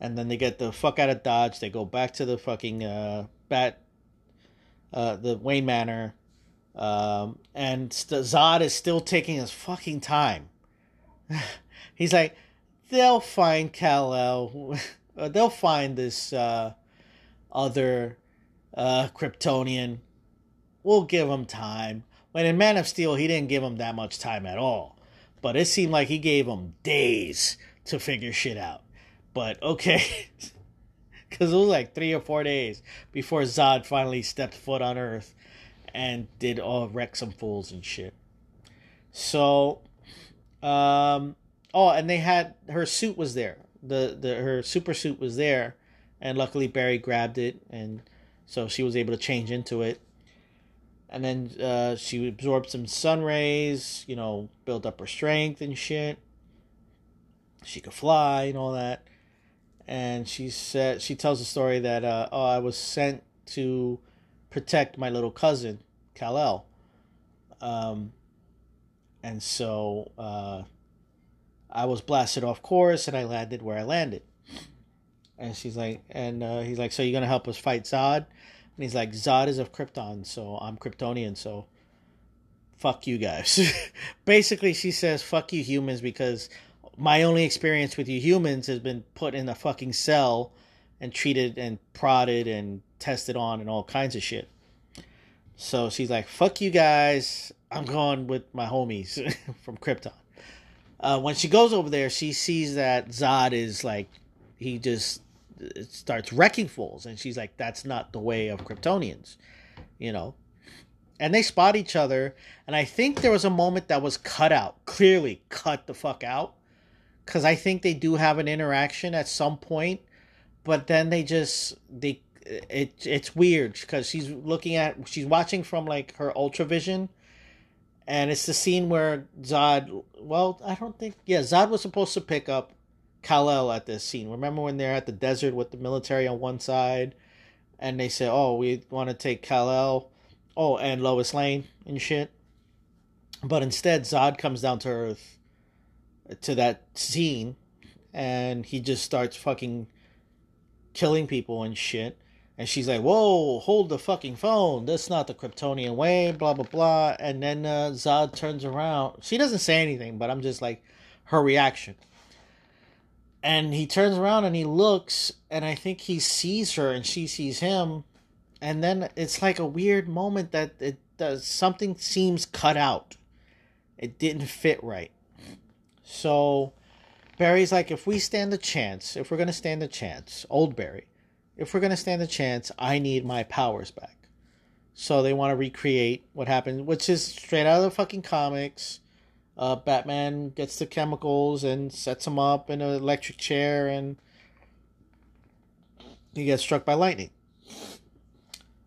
and then they get the fuck out of Dodge. They go back to the fucking uh, bat, uh, the Wayne Manor, um, and Zod is still taking his fucking time. He's like, they'll find Kal El. they'll find this uh, other uh, Kryptonian. We'll give him time. When in Man of Steel, he didn't give him that much time at all. But it seemed like he gave him days to figure shit out. But okay. Because it was like three or four days before Zod finally stepped foot on Earth and did all wreck some fools and shit. So, um, Oh, and they had her suit was there. The the her super suit was there, and luckily Barry grabbed it, and so she was able to change into it. And then uh, she absorbed some sun rays, you know, built up her strength and shit. She could fly and all that. And she said she tells the story that uh, oh I was sent to protect my little cousin Kal El. Um, and so uh, I was blasted off course and I landed where I landed. And she's like, and uh, he's like, so you're gonna help us fight Zod? And he's like, Zod is of Krypton, so I'm Kryptonian, so fuck you guys. Basically, she says, fuck you humans because my only experience with you humans has been put in a fucking cell and treated and prodded and tested on and all kinds of shit. So she's like, fuck you guys. I'm going with my homies from Krypton uh, when she goes over there, she sees that Zod is like, he just starts wrecking fools, and she's like, that's not the way of Kryptonians, you know. And they spot each other, and I think there was a moment that was cut out, clearly cut the fuck out, because I think they do have an interaction at some point, but then they just they it it's weird because she's looking at she's watching from like her ultra vision and it's the scene where Zod. Well, I don't think. Yeah, Zod was supposed to pick up Kal El at this scene. Remember when they're at the desert with the military on one side, and they say, "Oh, we want to take Kal El, oh, and Lois Lane and shit." But instead, Zod comes down to Earth to that scene, and he just starts fucking killing people and shit. And she's like, whoa, hold the fucking phone. That's not the Kryptonian way, blah, blah, blah. And then uh, Zod turns around. She doesn't say anything, but I'm just like, her reaction. And he turns around and he looks, and I think he sees her and she sees him. And then it's like a weird moment that it does something seems cut out. It didn't fit right. So Barry's like, if we stand a chance, if we're going to stand a chance, old Barry if we're going to stand a chance, I need my powers back. So they want to recreate what happened, which is straight out of the fucking comics. Uh, Batman gets the chemicals and sets him up in an electric chair, and he gets struck by lightning.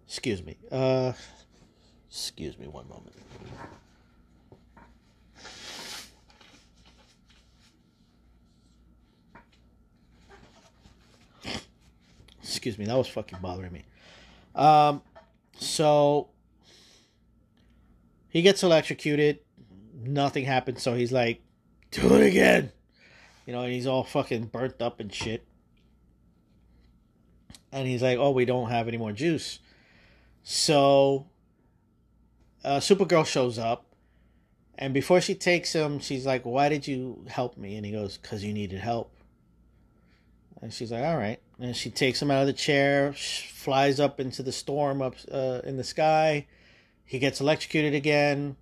Excuse me. Uh, excuse me one moment. Excuse me, that was fucking bothering me. Um, so he gets electrocuted. Nothing happens, so he's like, "Do it again," you know, and he's all fucking burnt up and shit. And he's like, "Oh, we don't have any more juice." So, uh, Supergirl shows up, And before she takes him, she's like, "Why did you help me?" And he goes, "Cause you needed help." And she's like, "All right." And she takes him out of the chair, flies up into the storm up uh, in the sky. He gets electrocuted again.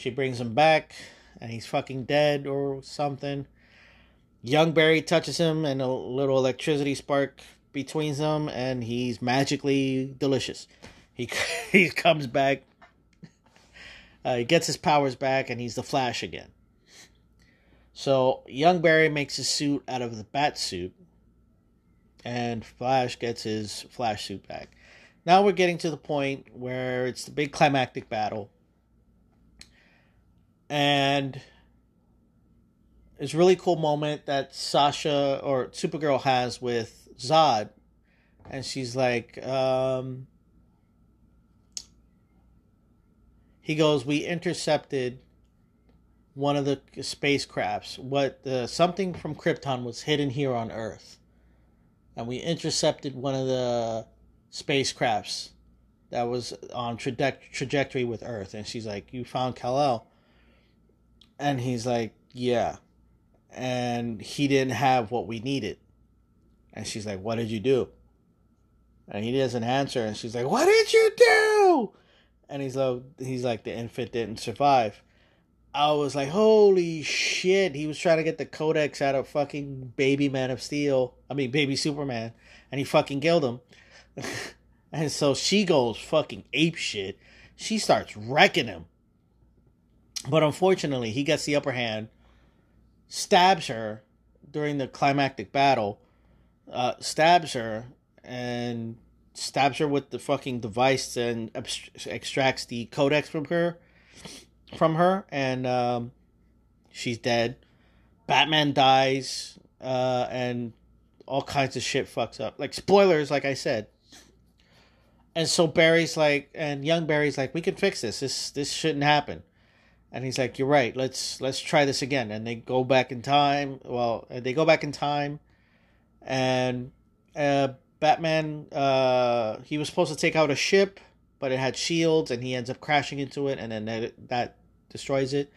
She brings him back, and he's fucking dead or something. Young Barry touches him, and a little electricity spark between them, and he's magically delicious. He he comes back uh, he gets his powers back and he's the Flash again. So young Barry makes his suit out of the bat suit, and Flash gets his Flash suit back. Now we're getting to the point where it's the big climactic battle, and it's a really cool moment that Sasha or Supergirl has with Zod, and she's like, um, he goes, "We intercepted one of the spacecrafts. What the something from Krypton was hidden here on Earth, and we intercepted one of the spacecrafts that was on traje- trajectory with Earth." And she's like, "You found Kal-El?" And he's like, "Yeah." And he didn't have what we needed. And she's like, "What did you do?" And he doesn't answer. And she's like, "What did you do?" and he's like, he's like the infant didn't survive. I was like, holy shit! He was trying to get the codex out of fucking Baby Man of Steel. I mean, Baby Superman, and he fucking killed him. and so she goes fucking ape shit. She starts wrecking him. But unfortunately, he gets the upper hand, stabs her during the climactic battle, uh, stabs her, and stabs her with the fucking device and extracts the codex from her from her and um, she's dead. Batman dies uh, and all kinds of shit fucks up. Like spoilers like i said. And so barry's like and young barry's like we can fix this. This this shouldn't happen and he's like you're right let's let's try this again and they go back in time well they go back in time and uh, Batman, uh, he was supposed to take out a ship, but it had shields, and he ends up crashing into it, and then that, that destroys it.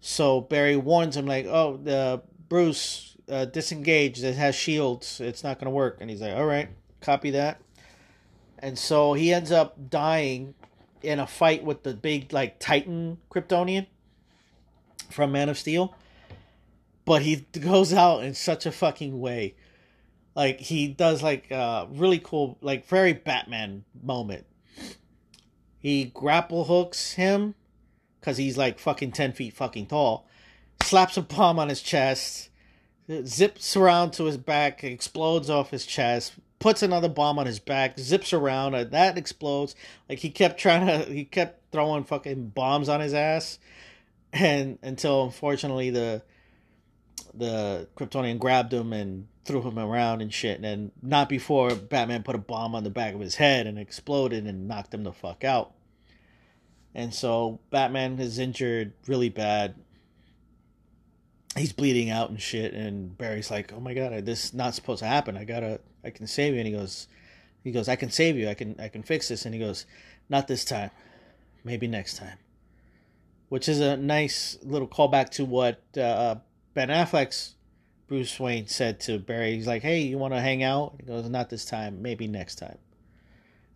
So Barry warns him, like, "Oh, the Bruce, uh, disengage. It has shields. It's not gonna work." And he's like, "All right, copy that." And so he ends up dying in a fight with the big like Titan Kryptonian from Man of Steel. But he goes out in such a fucking way. Like he does like a really cool like very batman moment. He grapple hooks him because he's like fucking 10 feet fucking tall. Slaps a palm on his chest. Zips around to his back explodes off his chest puts another bomb on his back zips around and that explodes like he kept trying to he kept throwing fucking bombs on his ass and until unfortunately the the kryptonian grabbed him and threw him around and shit, and not before Batman put a bomb on the back of his head and exploded and knocked him the fuck out. And so Batman is injured really bad. He's bleeding out and shit, and Barry's like, "Oh my god, this is not supposed to happen. I gotta, I can save you." And he goes, "He goes, I can save you. I can, I can fix this." And he goes, "Not this time. Maybe next time." Which is a nice little callback to what uh, Ben Affleck's Bruce Wayne said to Barry, he's like, "Hey, you want to hang out?" He goes, "Not this time. Maybe next time."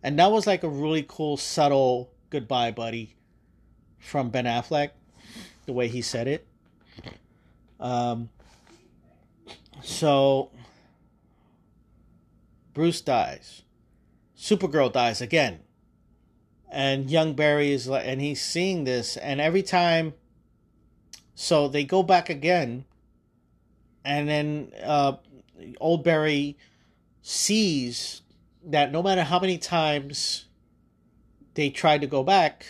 And that was like a really cool, subtle goodbye, buddy, from Ben Affleck, the way he said it. Um. So Bruce dies. Supergirl dies again. And young Barry is like, and he's seeing this, and every time, so they go back again and then uh, Old Barry sees that no matter how many times they try to go back,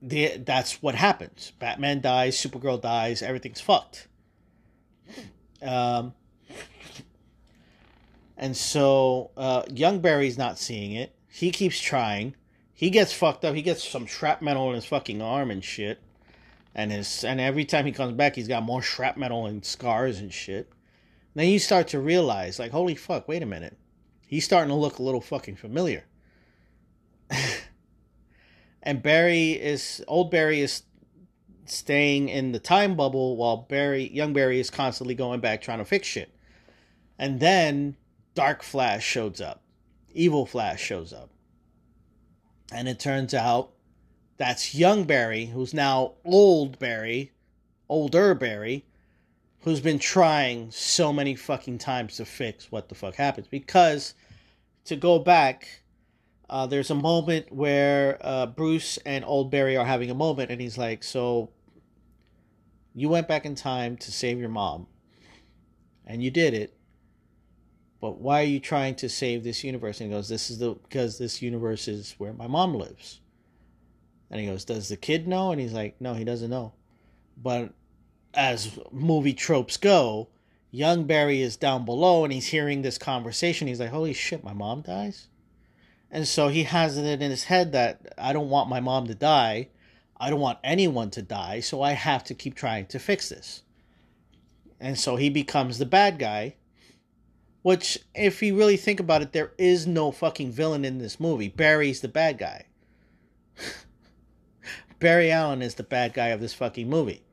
they, that's what happens. Batman dies, Supergirl dies, everything's fucked. Um, and so uh, Young Barry's not seeing it. He keeps trying. He gets fucked up. He gets some shrapnel in his fucking arm and shit and his and every time he comes back, he's got more shrapnel and scars and shit. And then you start to realize, like, holy fuck, wait a minute, he's starting to look a little fucking familiar. and Barry is old Barry is staying in the time bubble while Barry, young Barry, is constantly going back trying to fix shit. And then Dark Flash shows up, Evil Flash shows up, and it turns out that's young Barry, who's now old Barry, older Barry, who's been trying so many fucking times to fix what the fuck happens. Because to go back, uh, there's a moment where uh, Bruce and Old Barry are having a moment, and he's like, "So you went back in time to save your mom, and you did it. But why are you trying to save this universe?" And he goes, "This is the because this universe is where my mom lives." And he goes, "Does the kid know?" And he's like, "No, he doesn't know." But as movie tropes go, young Barry is down below and he's hearing this conversation. He's like, "Holy shit, my mom dies." And so he has it in his head that I don't want my mom to die. I don't want anyone to die, so I have to keep trying to fix this. And so he becomes the bad guy. Which, if you really think about it, there is no fucking villain in this movie. Barry's the bad guy. Barry Allen is the bad guy of this fucking movie.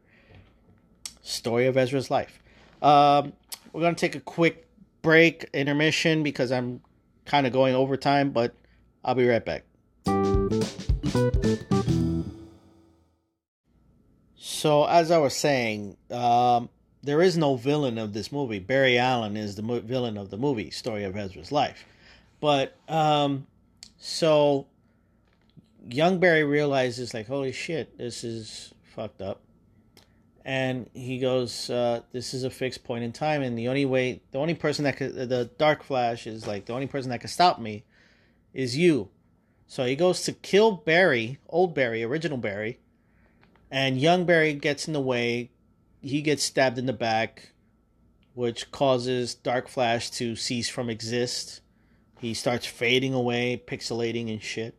Story of Ezra's life. Um, we're going to take a quick break, intermission, because I'm kind of going over time, but I'll be right back. So, as I was saying, um, there is no villain of this movie. Barry Allen is the mo- villain of the movie, Story of Ezra's Life. But, um, so, young Barry realizes, like, holy shit, this is fucked up. And he goes, uh, this is a fixed point in time, and the only way, the only person that could, the Dark Flash is like, the only person that can stop me is you. So he goes to kill Barry, old Barry, original Barry, and young Barry gets in the way. He gets stabbed in the back, which causes Dark Flash to cease from exist. He starts fading away, pixelating and shit.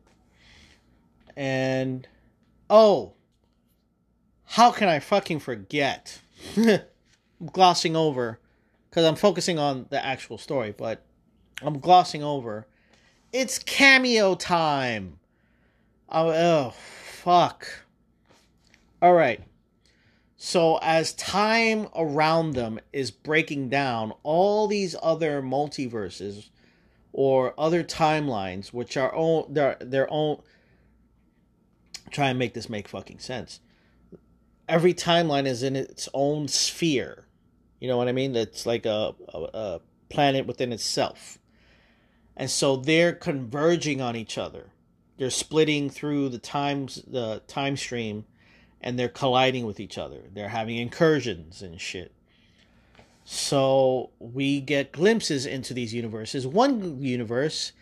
And oh, how can I fucking forget? I'm glossing over because I'm focusing on the actual story, but I'm glossing over it's cameo time. Oh, oh fuck. All right. So as time around them is breaking down, all these other multiverses or other timelines, which are own their their own. Try and make this make fucking sense. Every timeline is in its own sphere. You know what I mean? It's like a, a, a planet within itself. And so they're converging on each other. They're splitting through the times the time stream and they're colliding with each other. They're having incursions and shit. So we get glimpses into these universes. One universe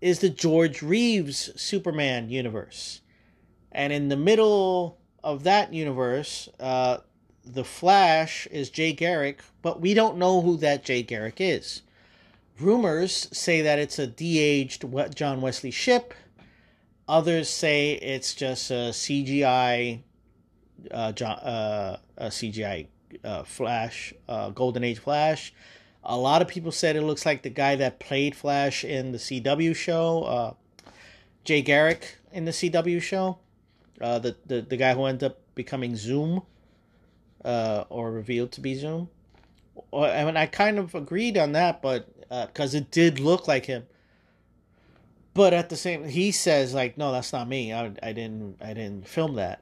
is the George Reeves Superman universe. And in the middle of that universe, uh, the Flash is Jay Garrick, but we don't know who that Jay Garrick is. Rumors say that it's a de-aged John Wesley Shipp. Others say it's just a CGI, uh, John, uh, a CGI uh, Flash, uh, Golden Age Flash. A lot of people said it looks like the guy that played Flash in the CW show, uh, Jay Garrick in the CW show, uh, the, the the guy who ended up becoming Zoom, uh, or revealed to be Zoom. I mean, I kind of agreed on that, but because uh, it did look like him. But at the same, he says like, no, that's not me. I, I didn't, I didn't film that.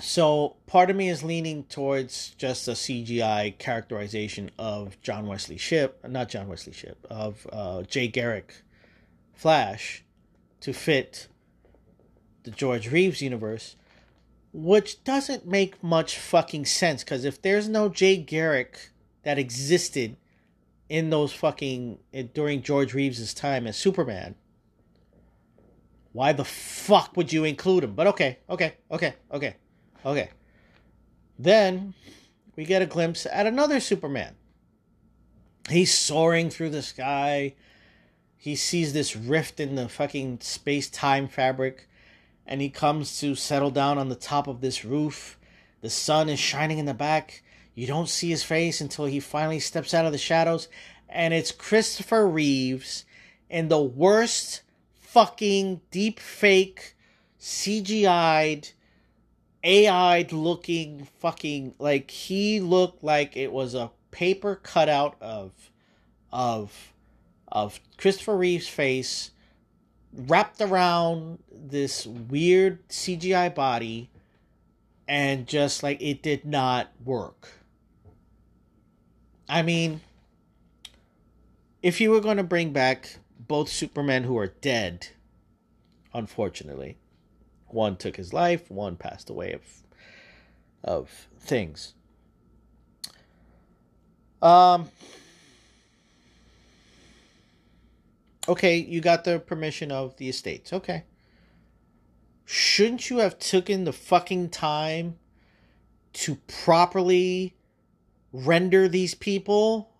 So part of me is leaning towards just a CGI characterization of John Wesley Shipp, not John Wesley Shipp, of uh, Jay Garrick Flash to fit the George Reeves universe, which doesn't make much fucking sense because if there's no Jay Garrick that existed in those fucking during George Reeves's time as Superman. Why the fuck would you include him? But okay, okay, okay, okay, okay. Then we get a glimpse at another Superman. He's soaring through the sky. He sees this rift in the fucking space time fabric and he comes to settle down on the top of this roof. The sun is shining in the back you don't see his face until he finally steps out of the shadows, and it's Christopher Reeves in the worst fucking deep fake CGI'd AI looking fucking like he looked like it was a paper cutout of of of Christopher Reeve's face wrapped around this weird CGI body and just like it did not work. I mean, if you were going to bring back both Supermen who are dead, unfortunately, one took his life, one passed away of of things. Um Okay, you got the permission of the estates. Okay. Shouldn't you have taken the fucking time to properly render these people,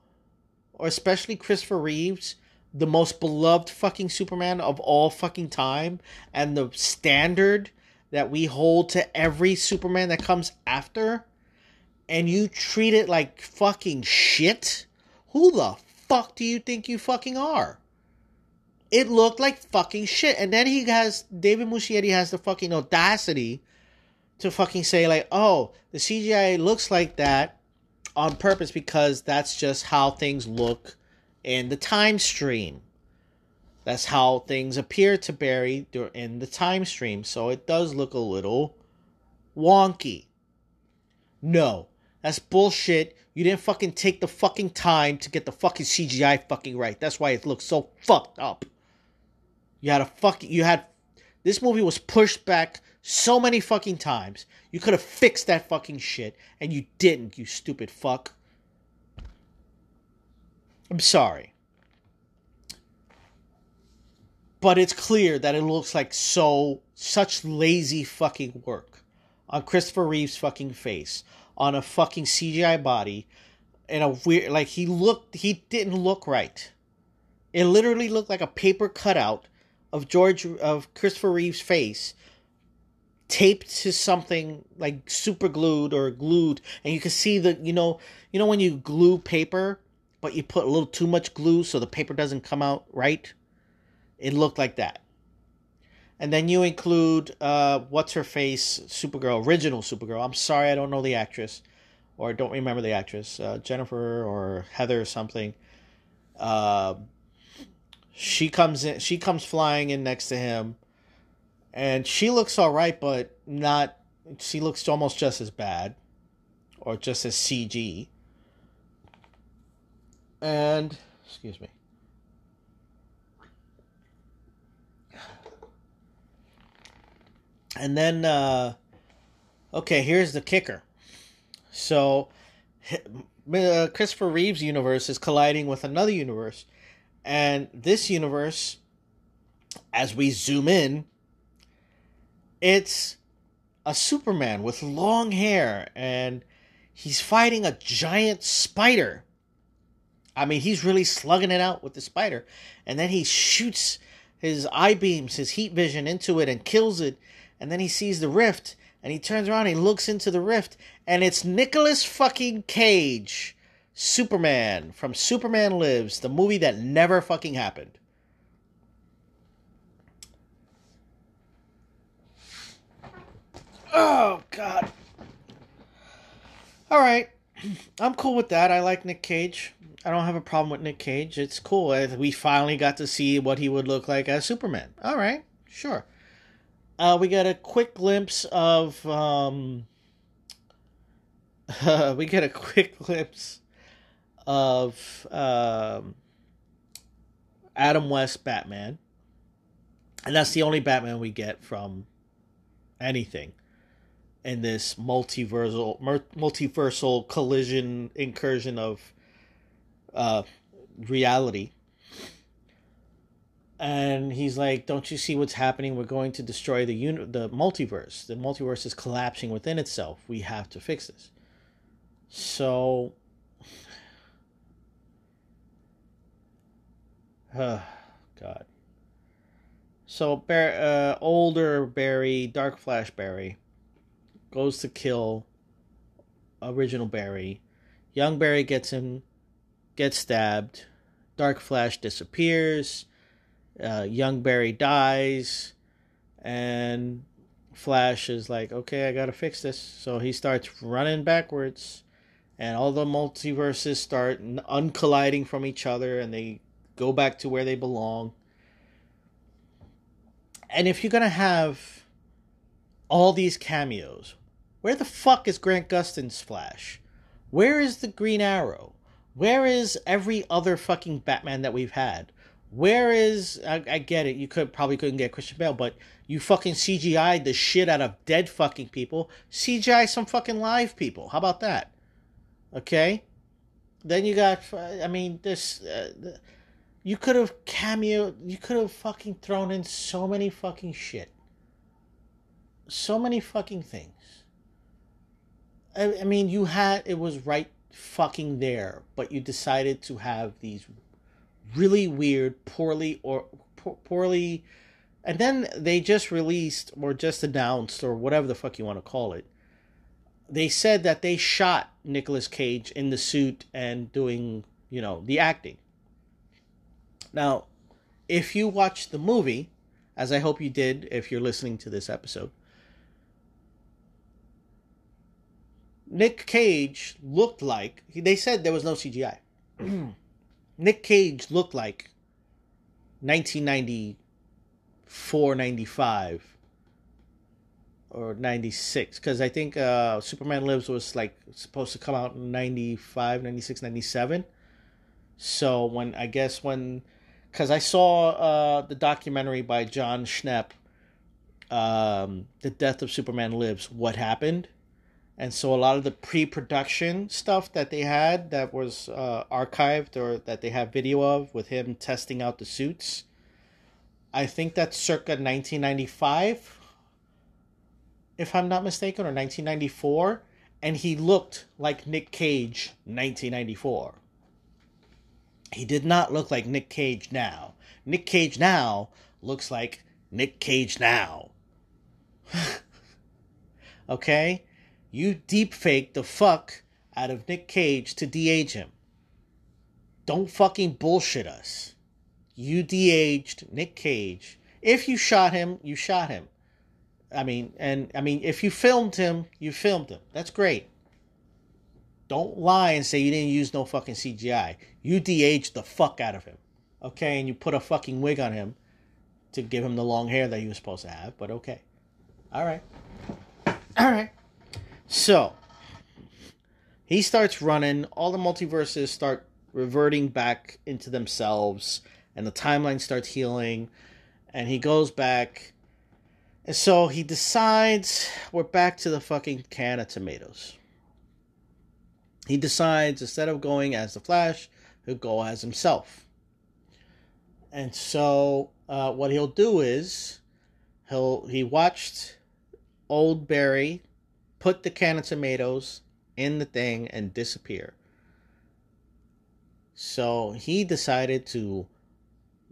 or especially Christopher Reeves, the most beloved fucking Superman of all fucking time, and the standard that we hold to every Superman that comes after, and you treat it like fucking shit? Who the fuck do you think you fucking are? It looked like fucking shit. And then he has David Muschietti has the fucking audacity to fucking say like, "Oh, the CGI looks like that on purpose because that's just how things look in the time stream. That's how things appear to Barry in the time stream. So it does look a little wonky. No, that's bullshit. You didn't fucking take the fucking time to get the fucking CGI fucking right. That's why it looks so fucked up. You had a fucking you had this movie was pushed back so many fucking times. You could have fixed that fucking shit and you didn't, you stupid fuck. I'm sorry. But it's clear that it looks like so such lazy fucking work on Christopher Reeve's fucking face, on a fucking CGI body, and a weird like he looked he didn't look right. It literally looked like a paper cutout of George of Christopher Reeve's face taped to something like super glued or glued and you can see the you know you know when you glue paper but you put a little too much glue so the paper doesn't come out right? It looked like that. And then you include uh what's her face? Supergirl original supergirl. I'm sorry i don't know the actress or don't remember the actress. Uh, jennifer or heather or something. Uh, she comes in she comes flying in next to him. And she looks all right but not she looks almost just as bad or just as cg and excuse me. And then uh okay here's the kicker. So uh, christopher reeves universe is colliding with another universe. And this universe, as we zoom in, it's a Superman with long hair. And he's fighting a giant spider. I mean, he's really slugging it out with the spider. And then he shoots his eye beams, his heat vision into it and kills it. And then he sees the rift and he turns around, and he looks into the rift, and it's Nicolas fucking Cage Superman from Superman Lives, the movie that never fucking happened. Oh, God. All right. I'm cool with that. I like Nick Cage. I don't have a problem with Nick Cage. It's cool. We finally got to see what he would look like as Superman. All right. Sure. Uh, we got a quick glimpse of. Um, uh, we get a quick glimpse of um, Adam West Batman, and that's the only Batman we get from anything in this multiversal multiversal collision incursion of uh, reality. And he's like, "Don't you see what's happening? We're going to destroy the uni- the multiverse. The multiverse is collapsing within itself. We have to fix this." So Oh, God. So, Bar- uh, older Barry, Dark Flash Barry, goes to kill original Barry. Young Barry gets him, gets stabbed. Dark Flash disappears. Uh, young Barry dies. And Flash is like, okay, I gotta fix this. So he starts running backwards, and all the multiverses start uncolliding from each other, and they go back to where they belong. And if you're gonna have all these cameos, where the fuck is Grant Gustin's Flash? Where is the Green Arrow? Where is every other fucking Batman that we've had? Where is I, I, get it? You could probably couldn't get Christian Bale, but you fucking CGI'd the shit out of dead fucking people. CGI some fucking live people. How about that? Okay. Then you got. I mean, this. Uh, you could have cameo. You could have fucking thrown in so many fucking shit. So many fucking things. I, I mean, you had it was right fucking there, but you decided to have these really weird, poorly or poorly, and then they just released or just announced or whatever the fuck you want to call it. They said that they shot Nicolas Cage in the suit and doing, you know, the acting. Now, if you watch the movie, as I hope you did if you're listening to this episode, Nick Cage looked like they said there was no CGI. Nick Cage looked like 1994, 95 or 96 cuz I think uh, Superman Lives was like supposed to come out in 95, 96, 97. So when I guess when cuz I saw uh, the documentary by Jon Schnepp um, The Death of Superman Lives, what happened? And so a lot of the pre-production stuff that they had that was uh, archived or that they have video of with him testing out the suits i think that's circa 1995 if i'm not mistaken or 1994 and he looked like nick cage 1994 he did not look like nick cage now. Nick cage now looks like nick cage now. Okay you deep fake the fuck out of Nick Cage to de-age him. Don't fucking bullshit us. You de-aged Nick Cage. If you shot him, you shot him. I mean, and I mean, if you filmed him, you filmed him. That's great. Don't lie and say you didn't use no fucking CGI. You de-aged the fuck out of him. Okay, and you put a fucking wig on him to give him the long hair that he was supposed to have, but okay. All right. All right. So he starts running. All the multiverses start reverting back into themselves, and the timeline starts healing. And he goes back. And so he decides we're back to the fucking can of tomatoes. He decides instead of going as the Flash, he'll go as himself. And so uh, what he'll do is he'll he watched old Barry put the can of tomatoes in the thing and disappear. So he decided to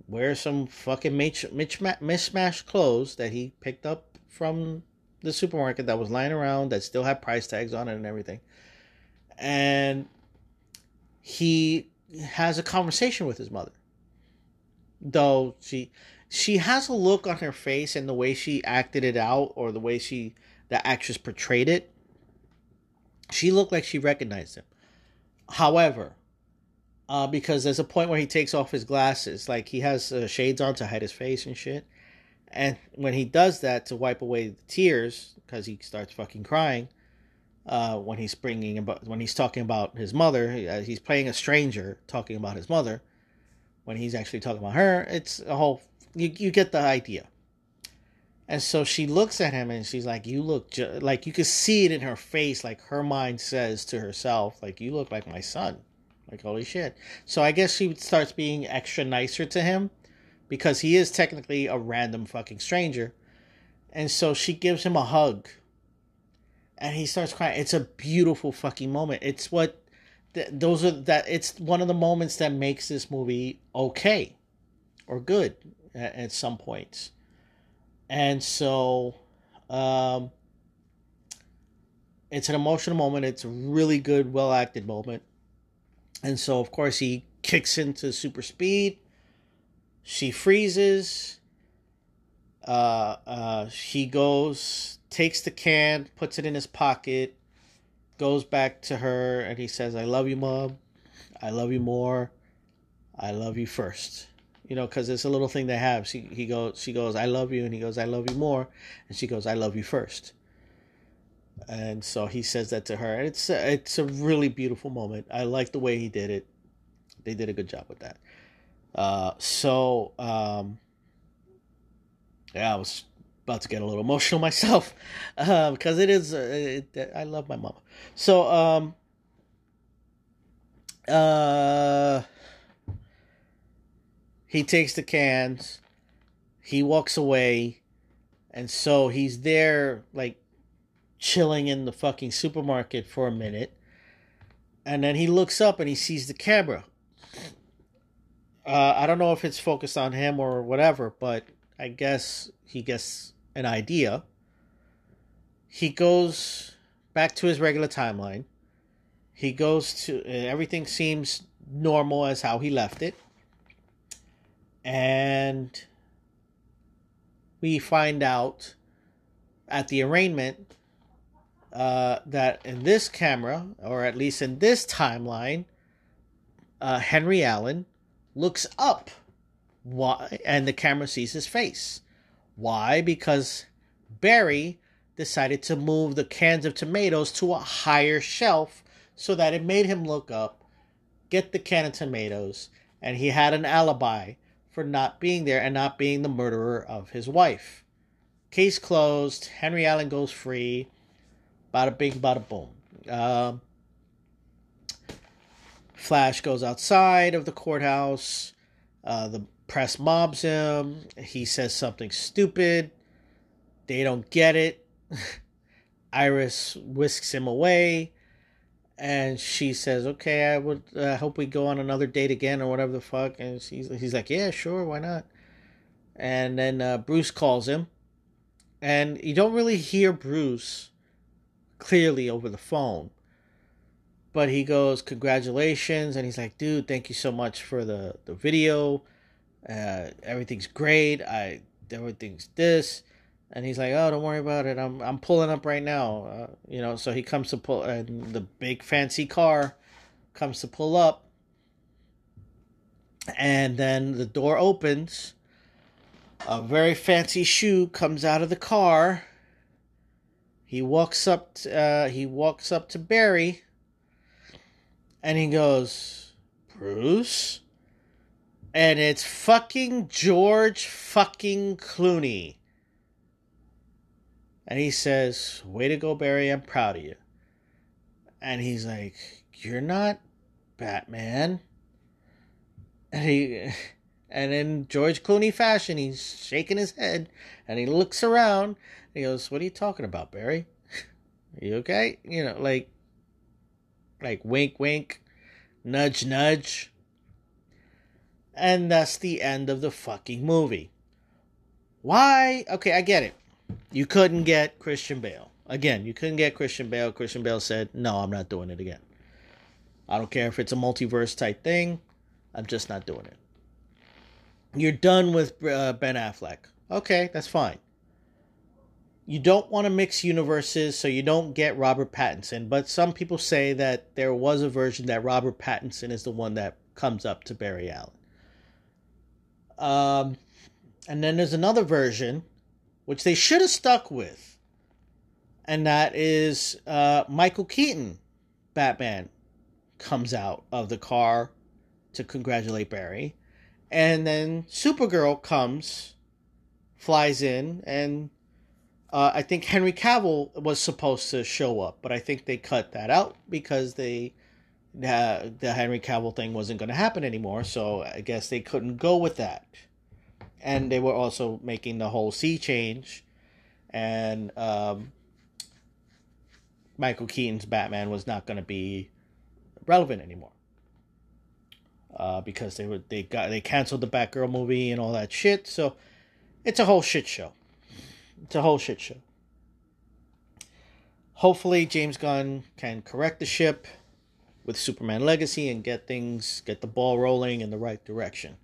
wear some fucking mismatched clothes that he picked up from the supermarket that was lying around that still had price tags on it and everything. And he has a conversation with his mother. Though she she has a look on her face and the way she acted it out or the way she the actress portrayed it, she looked like she recognized him. However, uh, because there's a point where he takes off his glasses, like he has uh, shades on to hide his face and shit. And when he does that to wipe away the tears, because he starts fucking crying, uh, when he's bringing about when he's talking about his mother, uh, he's playing a stranger talking about his mother. When he's actually talking about her, it's a whole. You you get the idea. And so she looks at him and she's like, "You look ju-, like you can see it in her face. Like her mind says to herself, like you look like my son. Like holy shit." So I guess she starts being extra nicer to him because he is technically a random fucking stranger. And so she gives him a hug. And he starts crying. It's a beautiful fucking moment. It's what th- those are that it's one of the moments that makes this movie okay or good at, at some points and so um, it's an emotional moment. It's a really good, well acted moment. And so, of course, he kicks into super speed. She freezes. uh, uh, he goes, takes the can, puts it in his pocket, goes back to her, and he says, I love you, mom. I love you more. I love you first. You know, because it's a little thing they have. She, he goes, she goes, I love you, and he goes, I love you more, and she goes, I love you first. And so he says that to her, and it's a, it's a really beautiful moment. I like the way he did it. They did a good job with that. Uh, so um, yeah, I was about to get a little emotional myself because um, it is. Uh, it, I love my mama. So um, uh, he takes the cans. He walks away, and so he's there like chilling in the fucking supermarket for a minute, and then he looks up and he sees the camera. Uh, I don't know if it's focused on him or whatever, but I guess he gets an idea. He goes back to his regular timeline. He goes to everything seems normal as how he left it. And we find out at the arraignment uh, that in this camera, or at least in this timeline, uh, Henry Allen looks up why? And the camera sees his face. Why? Because Barry decided to move the cans of tomatoes to a higher shelf so that it made him look up, get the can of tomatoes, and he had an alibi for not being there and not being the murderer of his wife. Case closed. Henry Allen goes free. Bada bing, bada boom. Uh, Flash goes outside of the courthouse. Uh, the press mobs him. He says something stupid. They don't get it. Iris whisks him away. And she says, "Okay, I would uh, hope we go on another date again, or whatever the fuck." And he's he's like, "Yeah, sure, why not?" And then uh, Bruce calls him, and you don't really hear Bruce clearly over the phone, but he goes, "Congratulations!" And he's like, "Dude, thank you so much for the the video. Uh, everything's great. I everything's this." And he's like, "Oh, don't worry about it. I'm I'm pulling up right now." Uh, you know, so he comes to pull, and the big fancy car comes to pull up, and then the door opens. A very fancy shoe comes out of the car. He walks up. Uh, he walks up to Barry, and he goes, "Bruce." and it's fucking George fucking Clooney. And he says, Way to go, Barry, I'm proud of you. And he's like, You're not Batman. And he and in George Clooney fashion, he's shaking his head and he looks around and he goes, What are you talking about, Barry? Are you okay? You know, like like wink wink, nudge nudge. And that's the end of the fucking movie. Why? Okay, I get it. You couldn't get Christian Bale. Again, you couldn't get Christian Bale. Christian Bale said, No, I'm not doing it again. I don't care if it's a multiverse type thing. I'm just not doing it. You're done with uh, Ben Affleck. Okay, that's fine. You don't want to mix universes, so you don't get Robert Pattinson. But some people say that there was a version that Robert Pattinson is the one that comes up to Barry Allen. Um, and then there's another version, which they should have stuck with, and that is uh, Michael Keaton, Batman, comes out of the car to congratulate Barry, and then Supergirl comes, flies in, and uh, I think Henry Cavill was supposed to show up, but I think they cut that out because they the, the Henry Cavill thing wasn't going to happen anymore, so I guess they couldn't go with that. And they were also making the whole sea change, and um, Michael Keaton's Batman was not going to be relevant anymore. Uh, because they were they got they canceled the Batgirl movie and all that shit. So it's a whole shit show. It's a whole shit show. Hopefully James Gunn can correct the ship with Superman Legacy and get things, get the ball rolling in the right direction.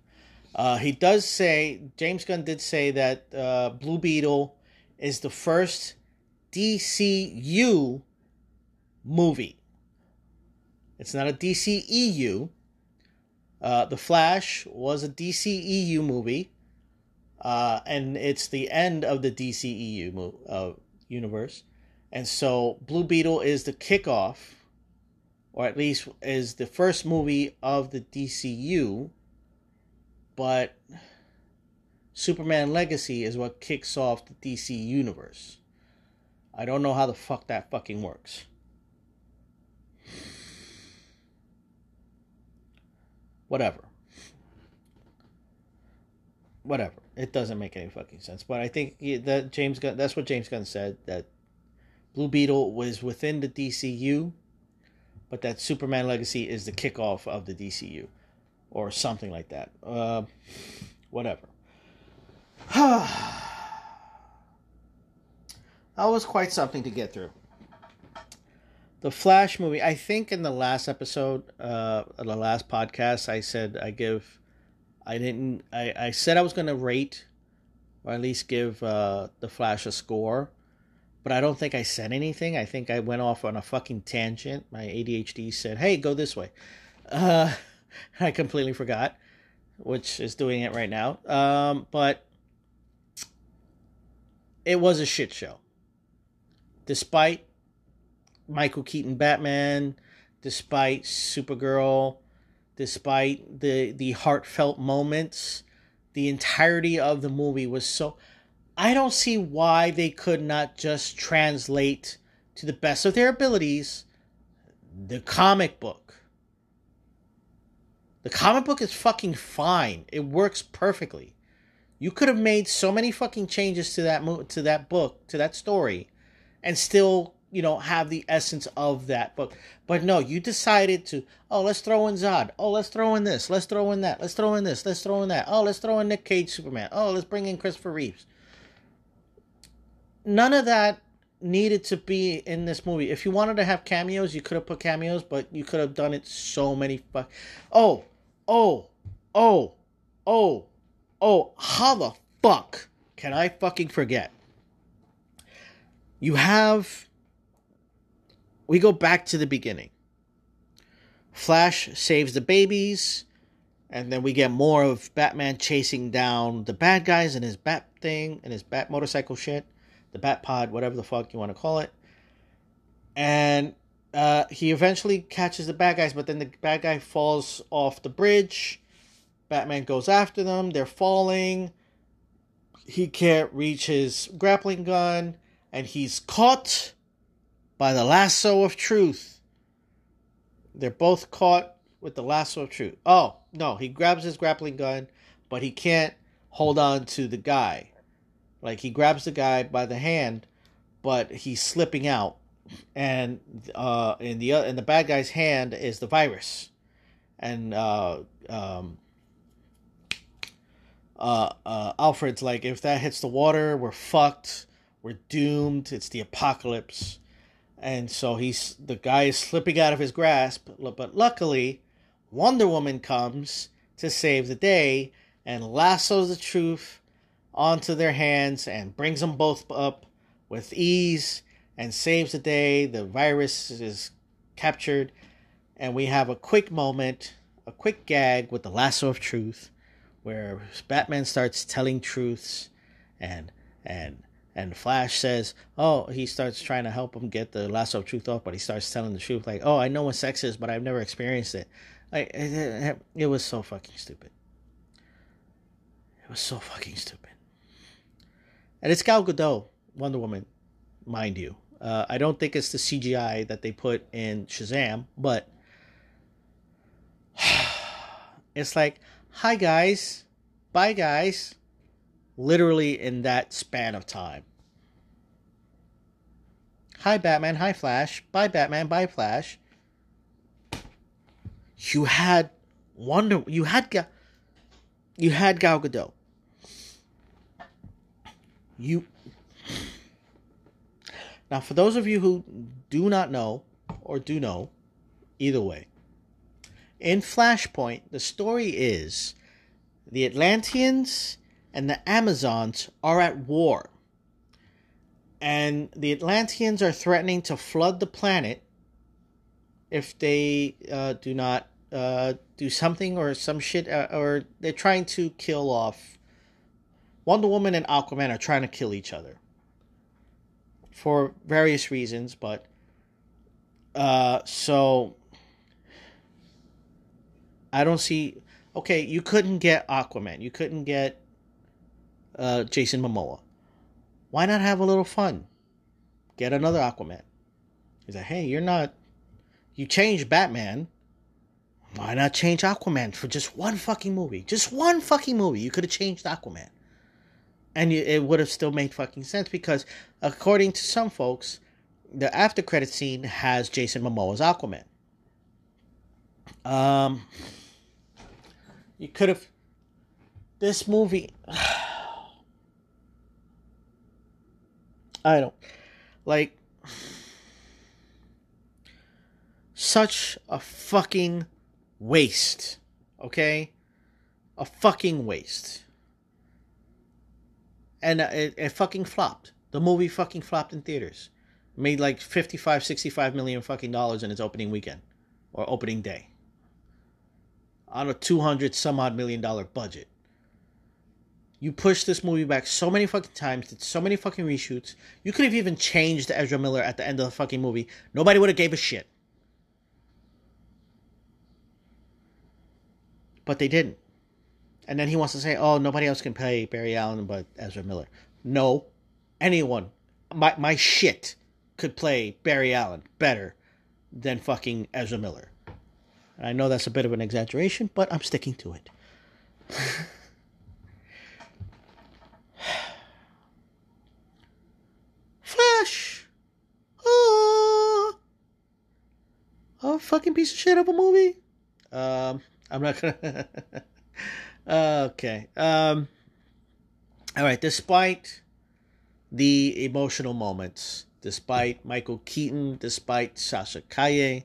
Uh, he does say James Gunn did say that uh, Blue Beetle is the first DCU movie. It's not a DCEU. Uh, the Flash was a DCEU movie, uh, and it's the end of the DCEU mo- uh, universe. And so Blue Beetle is the kickoff, or at least is the first movie of the DCU. But Superman Legacy is what kicks off the DC universe. I don't know how the fuck that fucking works. Whatever. Whatever. It doesn't make any fucking sense. But I think that James Gunn, that's what James Gunn said, that Blue Beetle was within the DCU, but that Superman Legacy is the kickoff of the DCU, or something like that. Uh, whatever. that was quite something to get through. The Flash movie, I think in the last episode, uh, the last podcast, I said I give, I didn't, I, I said I was going to rate, or at least give uh, The Flash a score but I don't think I said anything. I think I went off on a fucking tangent. My ADHD said, "Hey, go this way." Uh, I completely forgot, which is doing it right now. Um, but it was a shit show. Despite Michael Keaton Batman, despite Supergirl, despite the the heartfelt moments, the entirety of the movie was so I don't see why they could not just translate to the best of their abilities the comic book. The comic book is fucking fine. It works perfectly. You could have made so many fucking changes to that mo- to that book, to that story and still, you know, have the essence of that book. But no, you decided to, oh, let's throw in Zod. Oh, let's throw in this. Let's throw in that. Let's throw in this. Let's throw in that. Oh, let's throw in Nick Cage Superman. Oh, let's bring in Christopher Reeves none of that needed to be in this movie. If you wanted to have cameos, you could have put cameos, but you could have done it so many fuck. Oh, oh, oh, oh, oh! How the fuck can I fucking forget? You have. We go back to the beginning. Flash saves the babies, and then we get more of Batman chasing down the bad guys and his bat thing and his bat motorcycle shit the Bat Pod, whatever the fuck you want to call it. And uh, he eventually catches the bad guys, but then the bad guy falls off the bridge. Batman goes after them. They're falling. He can't reach his grappling gun, and he's caught by the lasso of truth. They're both caught with the lasso of truth. Oh, no, he grabs his grappling gun, but he can't hold on to the guy. Like he grabs the guy by the hand, but he's slipping out, and uh, in the in the bad guy's hand is the virus, and uh, um, uh, uh, Alfred's like, if that hits the water, we're fucked. We're doomed. It's the apocalypse. And so he's the guy is slipping out of his grasp, but luckily, Wonder Woman comes to save the day and lassos the truth onto their hands and brings them both up with ease and saves the day. The virus is captured, and we have a quick moment, a quick gag with the lasso of truth, where Batman starts telling truths, and and and Flash says, "Oh, he starts trying to help him get the lasso of truth off, but he starts telling the truth, like, oh, I know what sex is, but I've never experienced it." Like it, it was so fucking stupid. It was so fucking stupid and it's Gal Gadot, Wonder Woman, mind you. Uh, I don't think it's the CGI that they put in Shazam, but it's like, hi guys, bye guys, literally in that span of time. Hi Batman, hi Flash, bye Batman, bye Flash. You had Wonder, you had Gal, you had Gal Gadot you now for those of you who do not know or do know either way in flashpoint the story is the Atlanteans and the Amazons are at war. And the Atlanteans are threatening to flood the planet if they uh, do not uh, do something or some shit, uh, or they're trying to kill off. Wonder Woman and Aquaman are trying to kill each other for various reasons, but uh, so I don't see. Okay, you couldn't get Aquaman. You couldn't get uh, Jason Momoa. Why not have a little fun? Get another Aquaman. He's like, hey, you're not. You changed Batman. Why not change Aquaman for just one fucking movie? Just one fucking movie. You could have changed Aquaman. And it would have still made fucking sense because, according to some folks, the after credit scene has Jason Momoa's Aquaman. Um, you could have. This movie. I don't like such a fucking waste. Okay? A fucking waste. And it, it fucking flopped. The movie fucking flopped in theaters. Made like 55, 65 million fucking dollars in its opening weekend or opening day. On a 200 some odd million dollar budget. You pushed this movie back so many fucking times, did so many fucking reshoots. You could have even changed Ezra Miller at the end of the fucking movie. Nobody would have gave a shit. But they didn't. And then he wants to say, "Oh, nobody else can play Barry Allen but Ezra Miller." No, anyone, my my shit could play Barry Allen better than fucking Ezra Miller. And I know that's a bit of an exaggeration, but I'm sticking to it. Flash. Oh. A fucking piece of shit of a movie. Um, I'm not gonna. okay. Um. All right. Despite the emotional moments, despite Michael Keaton, despite Sasha Calle,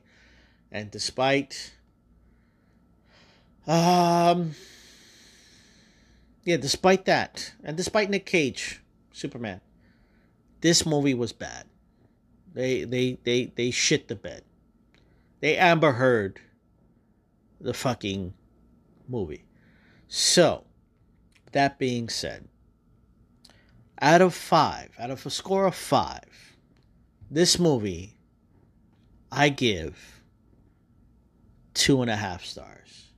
and despite um yeah, despite that, and despite Nick Cage, Superman, this movie was bad. They they they they shit the bed. They Amber Heard the fucking movie. So, that being said, out of five, out of a score of five, this movie I give two and a half stars.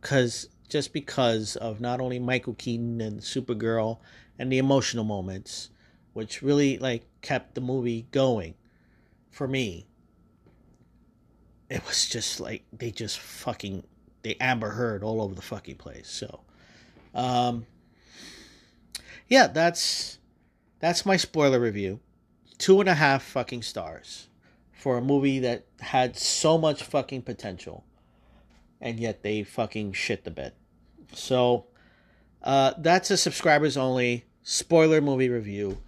Cause just because of not only Michael Keaton and Supergirl and the emotional moments, which really like kept the movie going for me. It was just like they just fucking they Amber Heard all over the fucking place. So, um, yeah, that's that's my spoiler review. Two and a half fucking stars for a movie that had so much fucking potential, and yet they fucking shit the bed. So, uh, that's a subscribers only spoiler movie review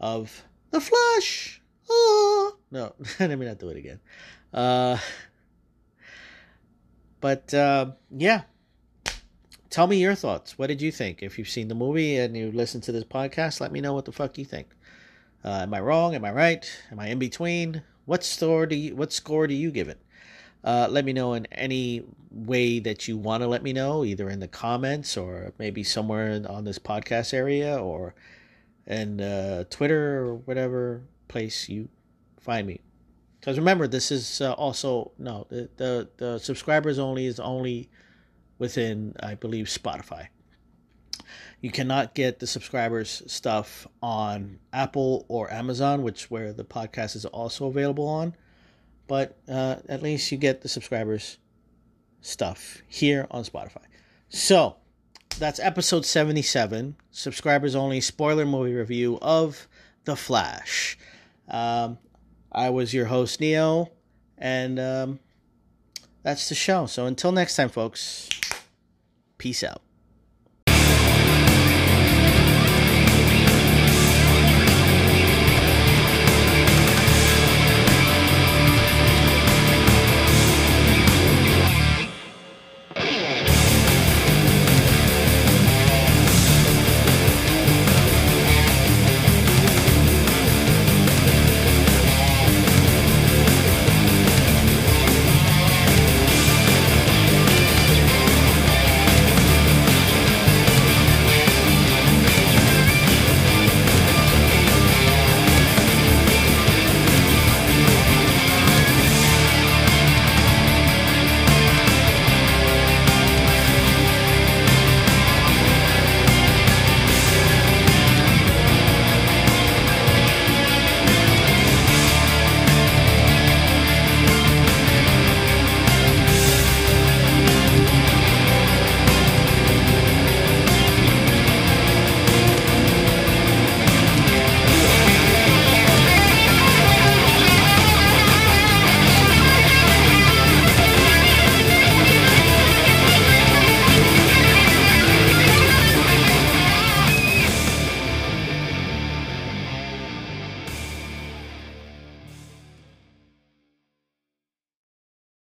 of The Flash. Oh no, let me not do it again. Uh, but uh, yeah, tell me your thoughts. What did you think? If you've seen the movie and you listen to this podcast, let me know what the fuck you think. Uh, am I wrong? Am I right? Am I in between? What score do you? What score do you give it? Uh, let me know in any way that you want to let me know, either in the comments or maybe somewhere on this podcast area or in uh, Twitter or whatever place you find me. Because remember, this is uh, also no the, the the subscribers only is only within I believe Spotify. You cannot get the subscribers stuff on Apple or Amazon, which where the podcast is also available on but uh, at least you get the subscribers stuff here on Spotify. So that's episode 77, subscribers only spoiler movie review of The Flash. Um, I was your host, Neo, and um, that's the show. So until next time, folks, peace out.